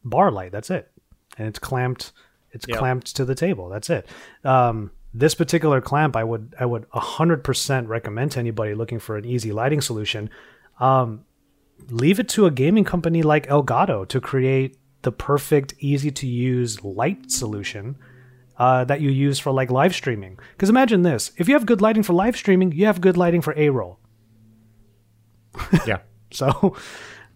bar light. That's it. And it's clamped it's Yep. clamped to the table. That's it. Um this particular clamp i would i would 100% recommend to anybody looking for an easy lighting solution. Um leave it to a gaming company like elgato to create the perfect easy to use light solution uh, that you use for like live streaming because imagine this if you have good lighting for live streaming you have good lighting for a-roll [laughs] yeah so,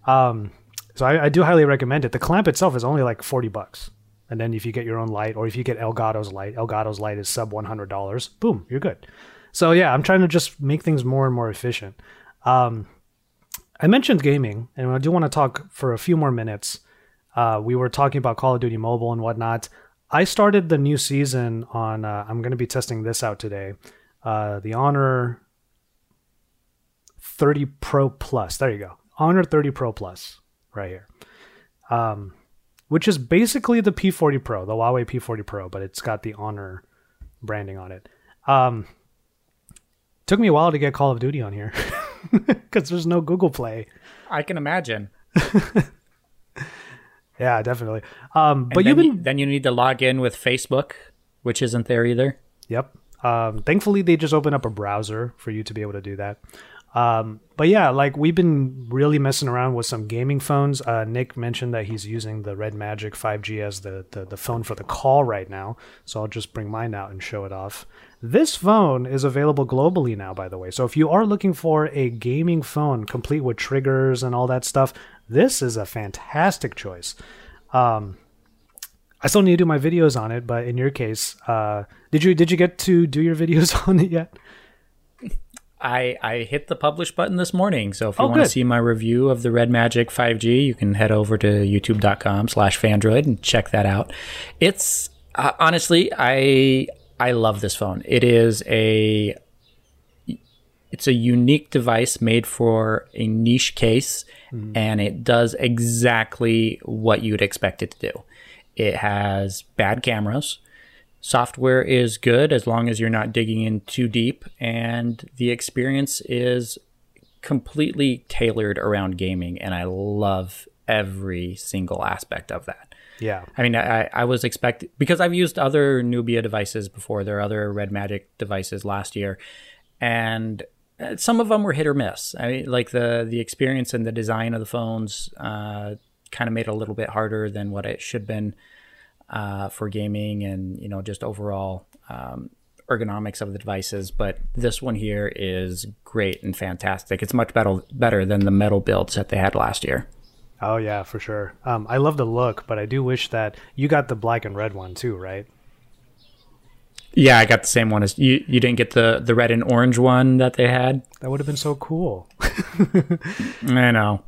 um, so I, I do highly recommend it. The clamp itself is only like forty bucks, and then if you get your own light, or if you get Elgato's light, Elgato's light is sub one hundred dollars. Boom, you're good. So yeah, I'm trying to just make things more and more efficient. Um, I mentioned gaming, and I do want to talk for a few more minutes. Uh, we were talking about Call of Duty Mobile and whatnot. I started the new season on. Uh, I'm going to be testing this out today. Uh, the Honor 30 Pro Plus. There you go. Honor 30 Pro Plus right here. Um, which is basically the P40 Pro, the Huawei P40 Pro, but it's got the Honor branding on it. Um, took me a while to get Call of Duty on here [laughs] [laughs] because there's no Google Play. i can imagine [laughs] Yeah, definitely. Um, but you've then, been you, then you need to log in with facebook which isn't there either Yep. Um, thankfully, they just open up a browser for you to be able to do that. Um, but yeah, like we've been really messing around with some gaming phones. Uh, Nick mentioned that he's using the Red Magic 5G as the, the the phone for the call right now. So I'll just bring mine out and show it off. This phone is available globally now, by the way. So if you are looking for a gaming phone complete with triggers and all that stuff, this is a fantastic choice. Um, I still need to do my videos on it, but in your case, uh, did you did you get to do your [laughs] videos on it yet? I, I hit the publish button this morning. So if you Oh, want to see my review of the Red Magic 5G, you can head over to youtube.com slash Phandroid and check that out. It's uh, honestly, I I love this phone. It is a it's a unique device made for a niche case mm-hmm. and it does exactly what you'd expect it to do. It has bad cameras. Software is good as long as you're not digging in too deep, and the experience is completely tailored around gaming, and I love every single aspect of that. Yeah. I mean, I, I was expecting because I've used other Nubia devices before. There are other Red Magic devices last year, and uh, some of them were hit or miss. I mean, like the the experience and the design of the phones uh, kind of made it a little bit harder than what it should have been uh, for gaming, and you know, just overall um, ergonomics of the devices. But this one here is great and fantastic. It's much better better than the metal builds that they had last year. Oh yeah, for sure. Um, I love the look, but I do wish that you got the black and red one too, right? Yeah, I got the same one as you. You didn't get the the red and orange one that they had. That would have been so cool. [laughs] I know.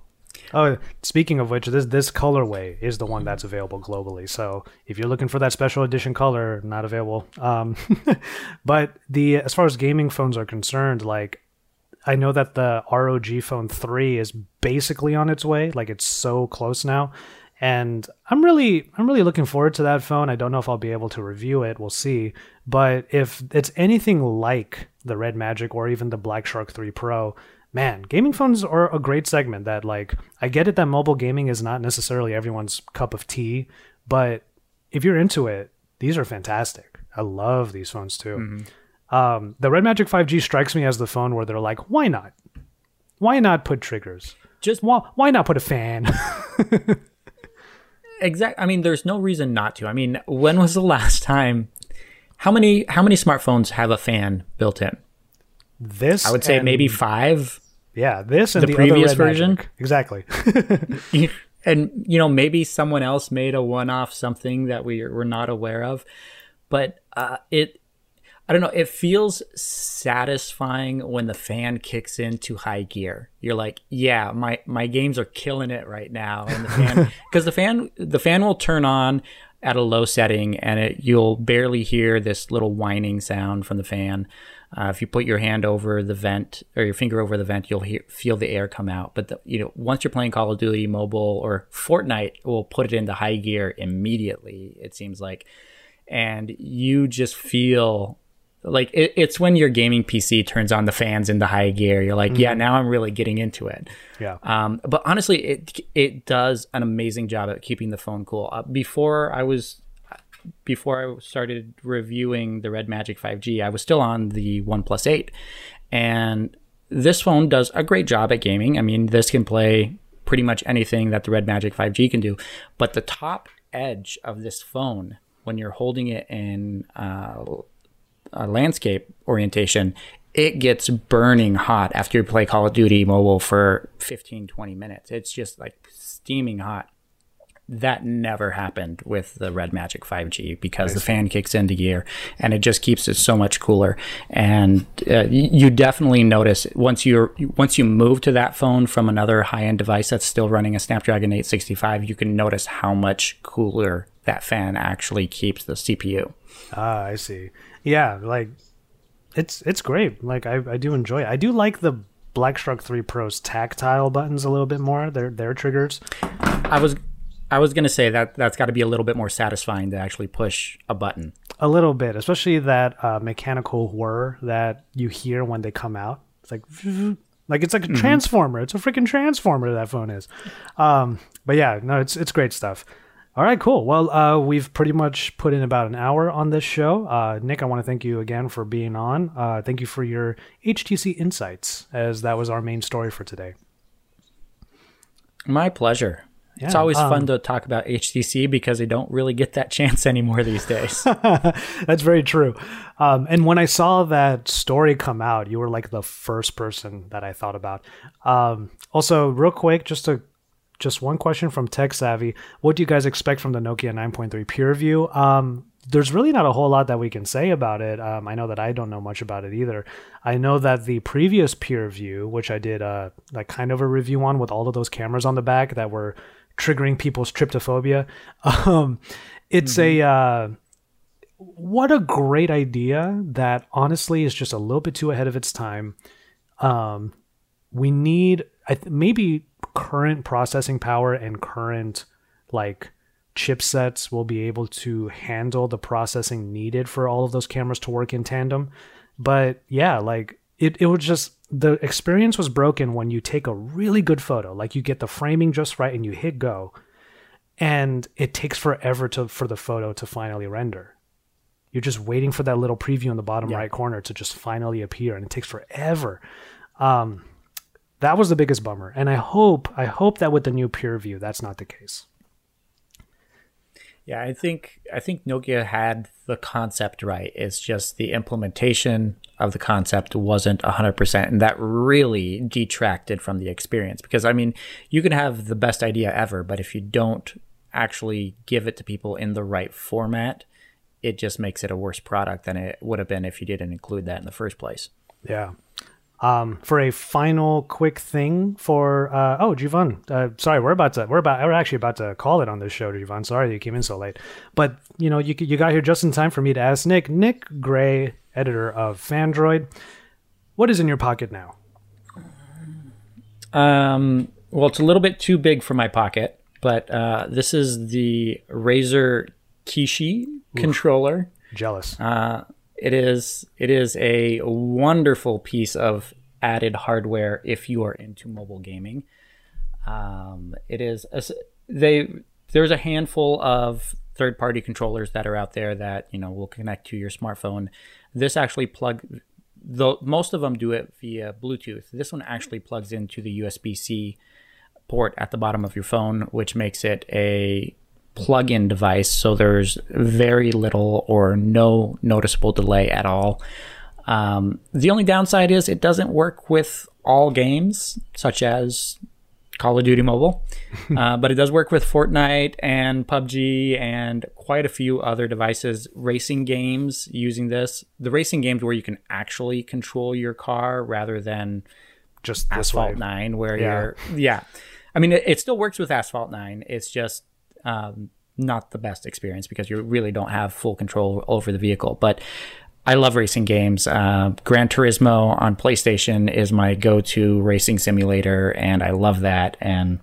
Oh, speaking of which, this this colorway is the one that's available globally. So if you're looking for that special edition color, not available. Um, [laughs] but the as far as gaming phones are concerned, like I know that the ROG Phone Three is basically on its way. Like it's so close now, and I'm really I'm really looking forward to that phone. I don't know if I'll be able to review it. We'll see. But if it's anything like the Red Magic or even the Black Shark 3 Pro, man, gaming phones are a great segment that like I get it that mobile gaming is not necessarily everyone's cup of tea, but if you're into it, these are fantastic. I love these phones too. Mm-hmm. Um, the Red Magic 5G strikes me as the phone where they're like, why not? Why not put triggers? just why, why not put a fan? [laughs] exactly. I mean, there's no reason not to. I mean, when was the last time? How many how many smartphones have a fan built in? This I would say and- maybe five. yeah, this and the the, previous version? Magic. exactly. [laughs] and you know maybe someone else made a one-off something that we were not aware of but uh, it i don't know it feels satisfying when the fan kicks into high gear you're like yeah my my games are killing it right now and the fan [laughs] because the fan the fan will turn on at a low setting and it you'll barely hear this little whining sound from the fan uh, if you put your hand over the vent or your finger over the vent, you'll hear, feel the air come out. But the, you know, once you're playing Call of Duty mobile or Fortnite, it will put it into high gear immediately. It seems like, and you just feel like it, it's when your gaming PC turns on the fans into high gear. You're like, yeah, now I'm really getting into it. yeah. Um, but honestly, it it does an amazing job at keeping the phone cool. Uh, before I was before I started reviewing the Red Magic 5G, I was still on the OnePlus 8, and this phone does a great job at gaming. I mean, this can play pretty much anything that the Red Magic 5G can do, but the top edge of this phone, when you're holding it in uh, a landscape orientation, it gets burning hot after you play Call of Duty mobile for 15, 20 minutes. It's just like steaming hot. That never happened with the Red Magic 5G because the fan kicks into gear and it just keeps it so much cooler. And uh, you definitely notice once you're once you move to that phone from another high end device that's still running a Snapdragon 865, you can notice how much cooler that fan actually keeps the CPU. Ah, I see. Yeah, like it's it's great. Like I, I do enjoy it. I do like the Black Shark 3 Pro's tactile buttons a little bit more. Their their triggers. I was I was gonna say that that's got to be a little bit more satisfying to actually push a button. A little bit, especially that uh, mechanical whir that you hear when they come out. It's like [laughs] like it's like a transformer. It's a freaking transformer that phone is. Um, but yeah, no, it's it's great stuff. All right, cool. Well, uh, we've pretty much put in about an hour on this show. Uh, Nick, I want to thank you again for being on. Uh, thank you for your HTC insights, as that was our main story for today. My pleasure. it's always um, fun to talk about HTC because they don't really get that [laughs] chance anymore these days. [laughs] That's very true. Um, and when I saw that story come out, you were like the first person that I thought about. Um, also, real quick, just a just one question from Tech Savvy: What do you guys expect from the Nokia 9.3 PureView? Um, there's really not a whole lot that we can say about it. Um, I know that I don't know much about it either. I know that the previous PureView, which I did uh, like kind of a review on with all of those cameras on the back that were triggering people's tryptophobia, [laughs] um, it's a uh, what a great idea that honestly is just a little bit too ahead of its time. Um, we need I th- maybe current processing power and current like chipsets will be able to handle the processing needed for all of those cameras to work in tandem. But yeah, like it, it was just the experience was broken when you take a really good photo, like you get the framing just right and you hit go, and it takes forever to for the photo to finally render. You're just waiting for that little preview in the bottom right corner to just finally appear, and it takes forever. Um, that was the biggest bummer, and I hope I hope that with the new PureView, that's not the case. yeah, I think I think Nokia had the concept right. It's just the implementation of the concept wasn't 100% and that really detracted from the experience because I mean, you can have the best idea ever, but if you don't actually give it to people in the right format, it just makes it a worse product than it would have been if you didn't include that in the first place. Yeah. Um, for a final quick thing for uh, oh Jivan, uh, sorry we're about to we're about we're actually about to call it on this show Jivan. Sorry you came in so late, but you know you you got here just in time for me to ask Nick Nick Gray, editor of Phandroid, what is in your pocket now? Um, well, it's a little bit too big for my pocket, but uh, this is the Razer Kishi controller. Jealous. Uh, it is it is a wonderful piece of added hardware if you are into mobile gaming. Um, it is a they there's a handful of third party controllers that are out there that you know will connect to your smartphone. This actually plug though most of them do it via Bluetooth. This one actually plugs into the USB C port at the bottom of your phone, which makes it a plug in device. So there's very little or no noticeable delay at all. Um, the only downside is it doesn't work with all games, such as Call of Duty Mobile, [laughs] uh, but it does work with Fortnite and PUBG and quite a few other devices. Racing games using this, the racing games where you can actually control your car rather than Just Asphalt way. 9, where Yeah. you're, yeah. I mean, it, it still works with Asphalt 9. It's just um, not the best experience because you really don't have full control over the vehicle. But I love racing games. Uh, Gran Turismo on PlayStation is my go-to racing simulator, and I love that. And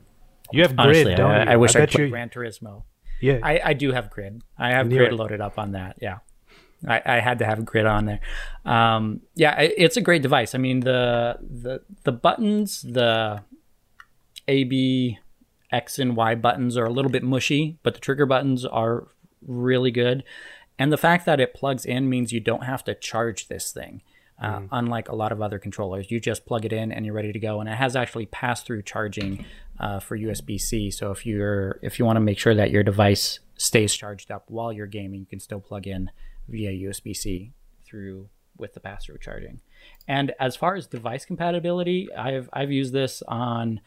You have grid, don't I, you? I wish I, bet played you. Gran Turismo. yeah, I, I do have grid. I have grid it. loaded up on that. Yeah. I, I had to have grid on there. Um, yeah, it, it's a great device. I mean, the the the buttons, the A, B, X, and Y buttons are a little bit mushy, but the trigger buttons are really good. And the fact that it plugs in means you don't have to charge this thing. Uh, Unlike a lot of other controllers, you just plug it in and you're ready to go. And it has actually pass-through charging uh, for USB-C. So if you're if you want to make sure that your device stays charged up while you're gaming, you can still plug in via USB-C through with the pass-through charging. And as far as device compatibility, I've I've used this on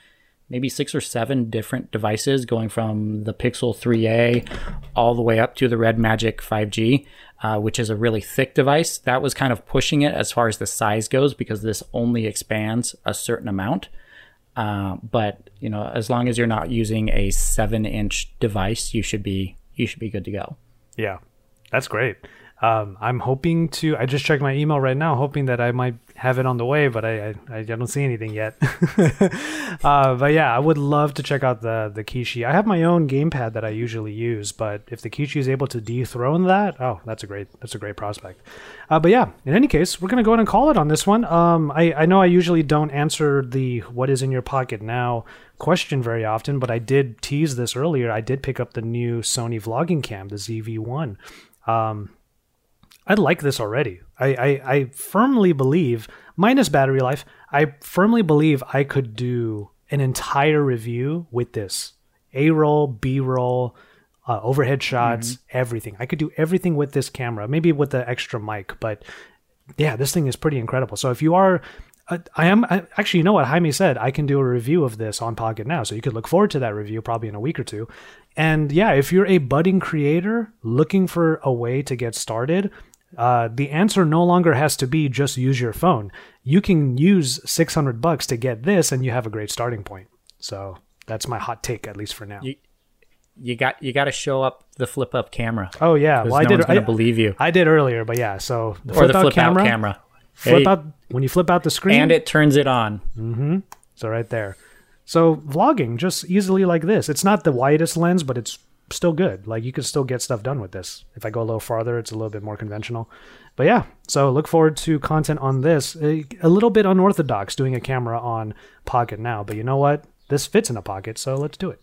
maybe six or seven different devices, going from the Pixel 3a all the way up to the Red Magic 5G, uh, which is a really thick device. That was kind of pushing it as far as the size goes because this only expands a certain amount. Uh, but you know, as long as you're not using a seven-inch device, you should be you should be good to go. Yeah, that's great. Um, I'm hoping to. I just checked my email right now, hoping that I might have it on the way, but I I, I don't see anything yet. [laughs] uh, but yeah, I would love to check out the the Kishi. I have my own gamepad that I usually use, but if the Kishi is able to dethrone that, oh, that's a great that's a great prospect. Uh, but yeah, in any case, we're gonna go ahead and call it on this one. Um, I I know I usually don't answer the what is in your pocket now question very often, but I did tease this earlier. I did pick up the new Sony vlogging cam, the ZV1. Um, I like this already. I, I, I firmly believe, minus battery life, I firmly believe I could do an entire review with this. A roll, B roll, uh, overhead shots, everything. I could do everything with this camera, maybe with the extra mic, but yeah, this thing is pretty incredible. So if you are, uh, I am I, actually, you know what Jaime said, I can do a review of this on Pocketnow, so you could look forward to that review probably in a week or two. And yeah, if you're a budding creator looking for a way to get started, uh, the answer no longer has to be just use your phone. You can use 600 bucks to get this, and you have a great starting point. So that's my hot take, at least for now. You- You got you got to show up the flip up camera. oh yeah, well I did. one's gonna I, believe you. I did earlier, but yeah. So the Or the flip out flip camera, out camera. flip Hey, out when you flip out the screen, and it turns it on. Mm-hmm. So right there. So vlogging just easily like this. It's not the widest lens, but it's still good. Like you can still get stuff done with this. If I go a little farther, it's a little bit more conventional. But yeah, so look forward to content on this. A, a little bit unorthodox doing a camera on Pocketnow, but you know what? This fits in a pocket, so let's do it.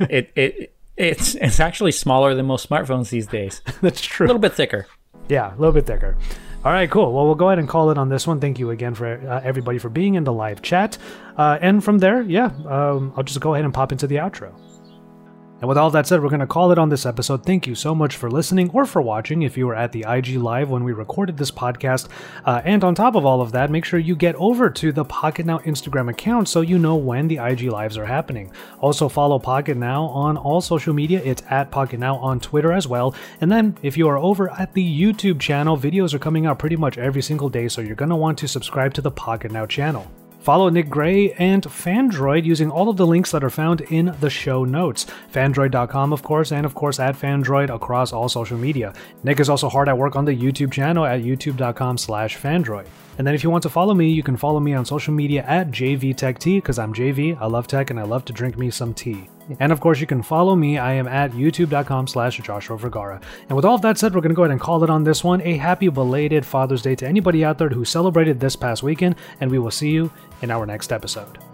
[laughs] It it it's it's actually smaller than most smartphones these days. [laughs] That's true. A little bit thicker. Yeah, a little bit thicker. All right, cool. Well, we'll go ahead and call it on this one. Thank you again for uh, everybody for being in the live chat. Uh, and from there, yeah, um, I'll just go ahead and pop into the outro. And with all that said, we're going to call it on this episode. Thank you so much for listening or for watching if you were at the IG Live when we recorded this podcast. Uh, and on top of all of that, make sure you get over to the Pocketnow Instagram account so you know when the IG Lives are happening. Also, follow Pocketnow on all social media. It's at Pocketnow on Twitter as well. And then, if you are over at the YouTube channel, videos are coming out pretty much every single day, so you're going to want to subscribe to the Pocketnow channel. Follow Nick Gray and Phandroid using all of the links that are found in the show notes. Phandroid.com, of course, and of course at Phandroid across all social media. Nick is also hard at work on the YouTube channel at youtube.com slash Phandroid. And then if you want to follow me, you can follow me on social media at JVTechT because I'm JV, I love tech, and I love to drink me some tea. And of course, you can follow me. I am at youtube.com slash Joshua Vergara. And with all of that said, we're going to go ahead and call it on this one. A happy belated Father's Day to anybody out there who celebrated this past weekend, and we will see you in our next episode.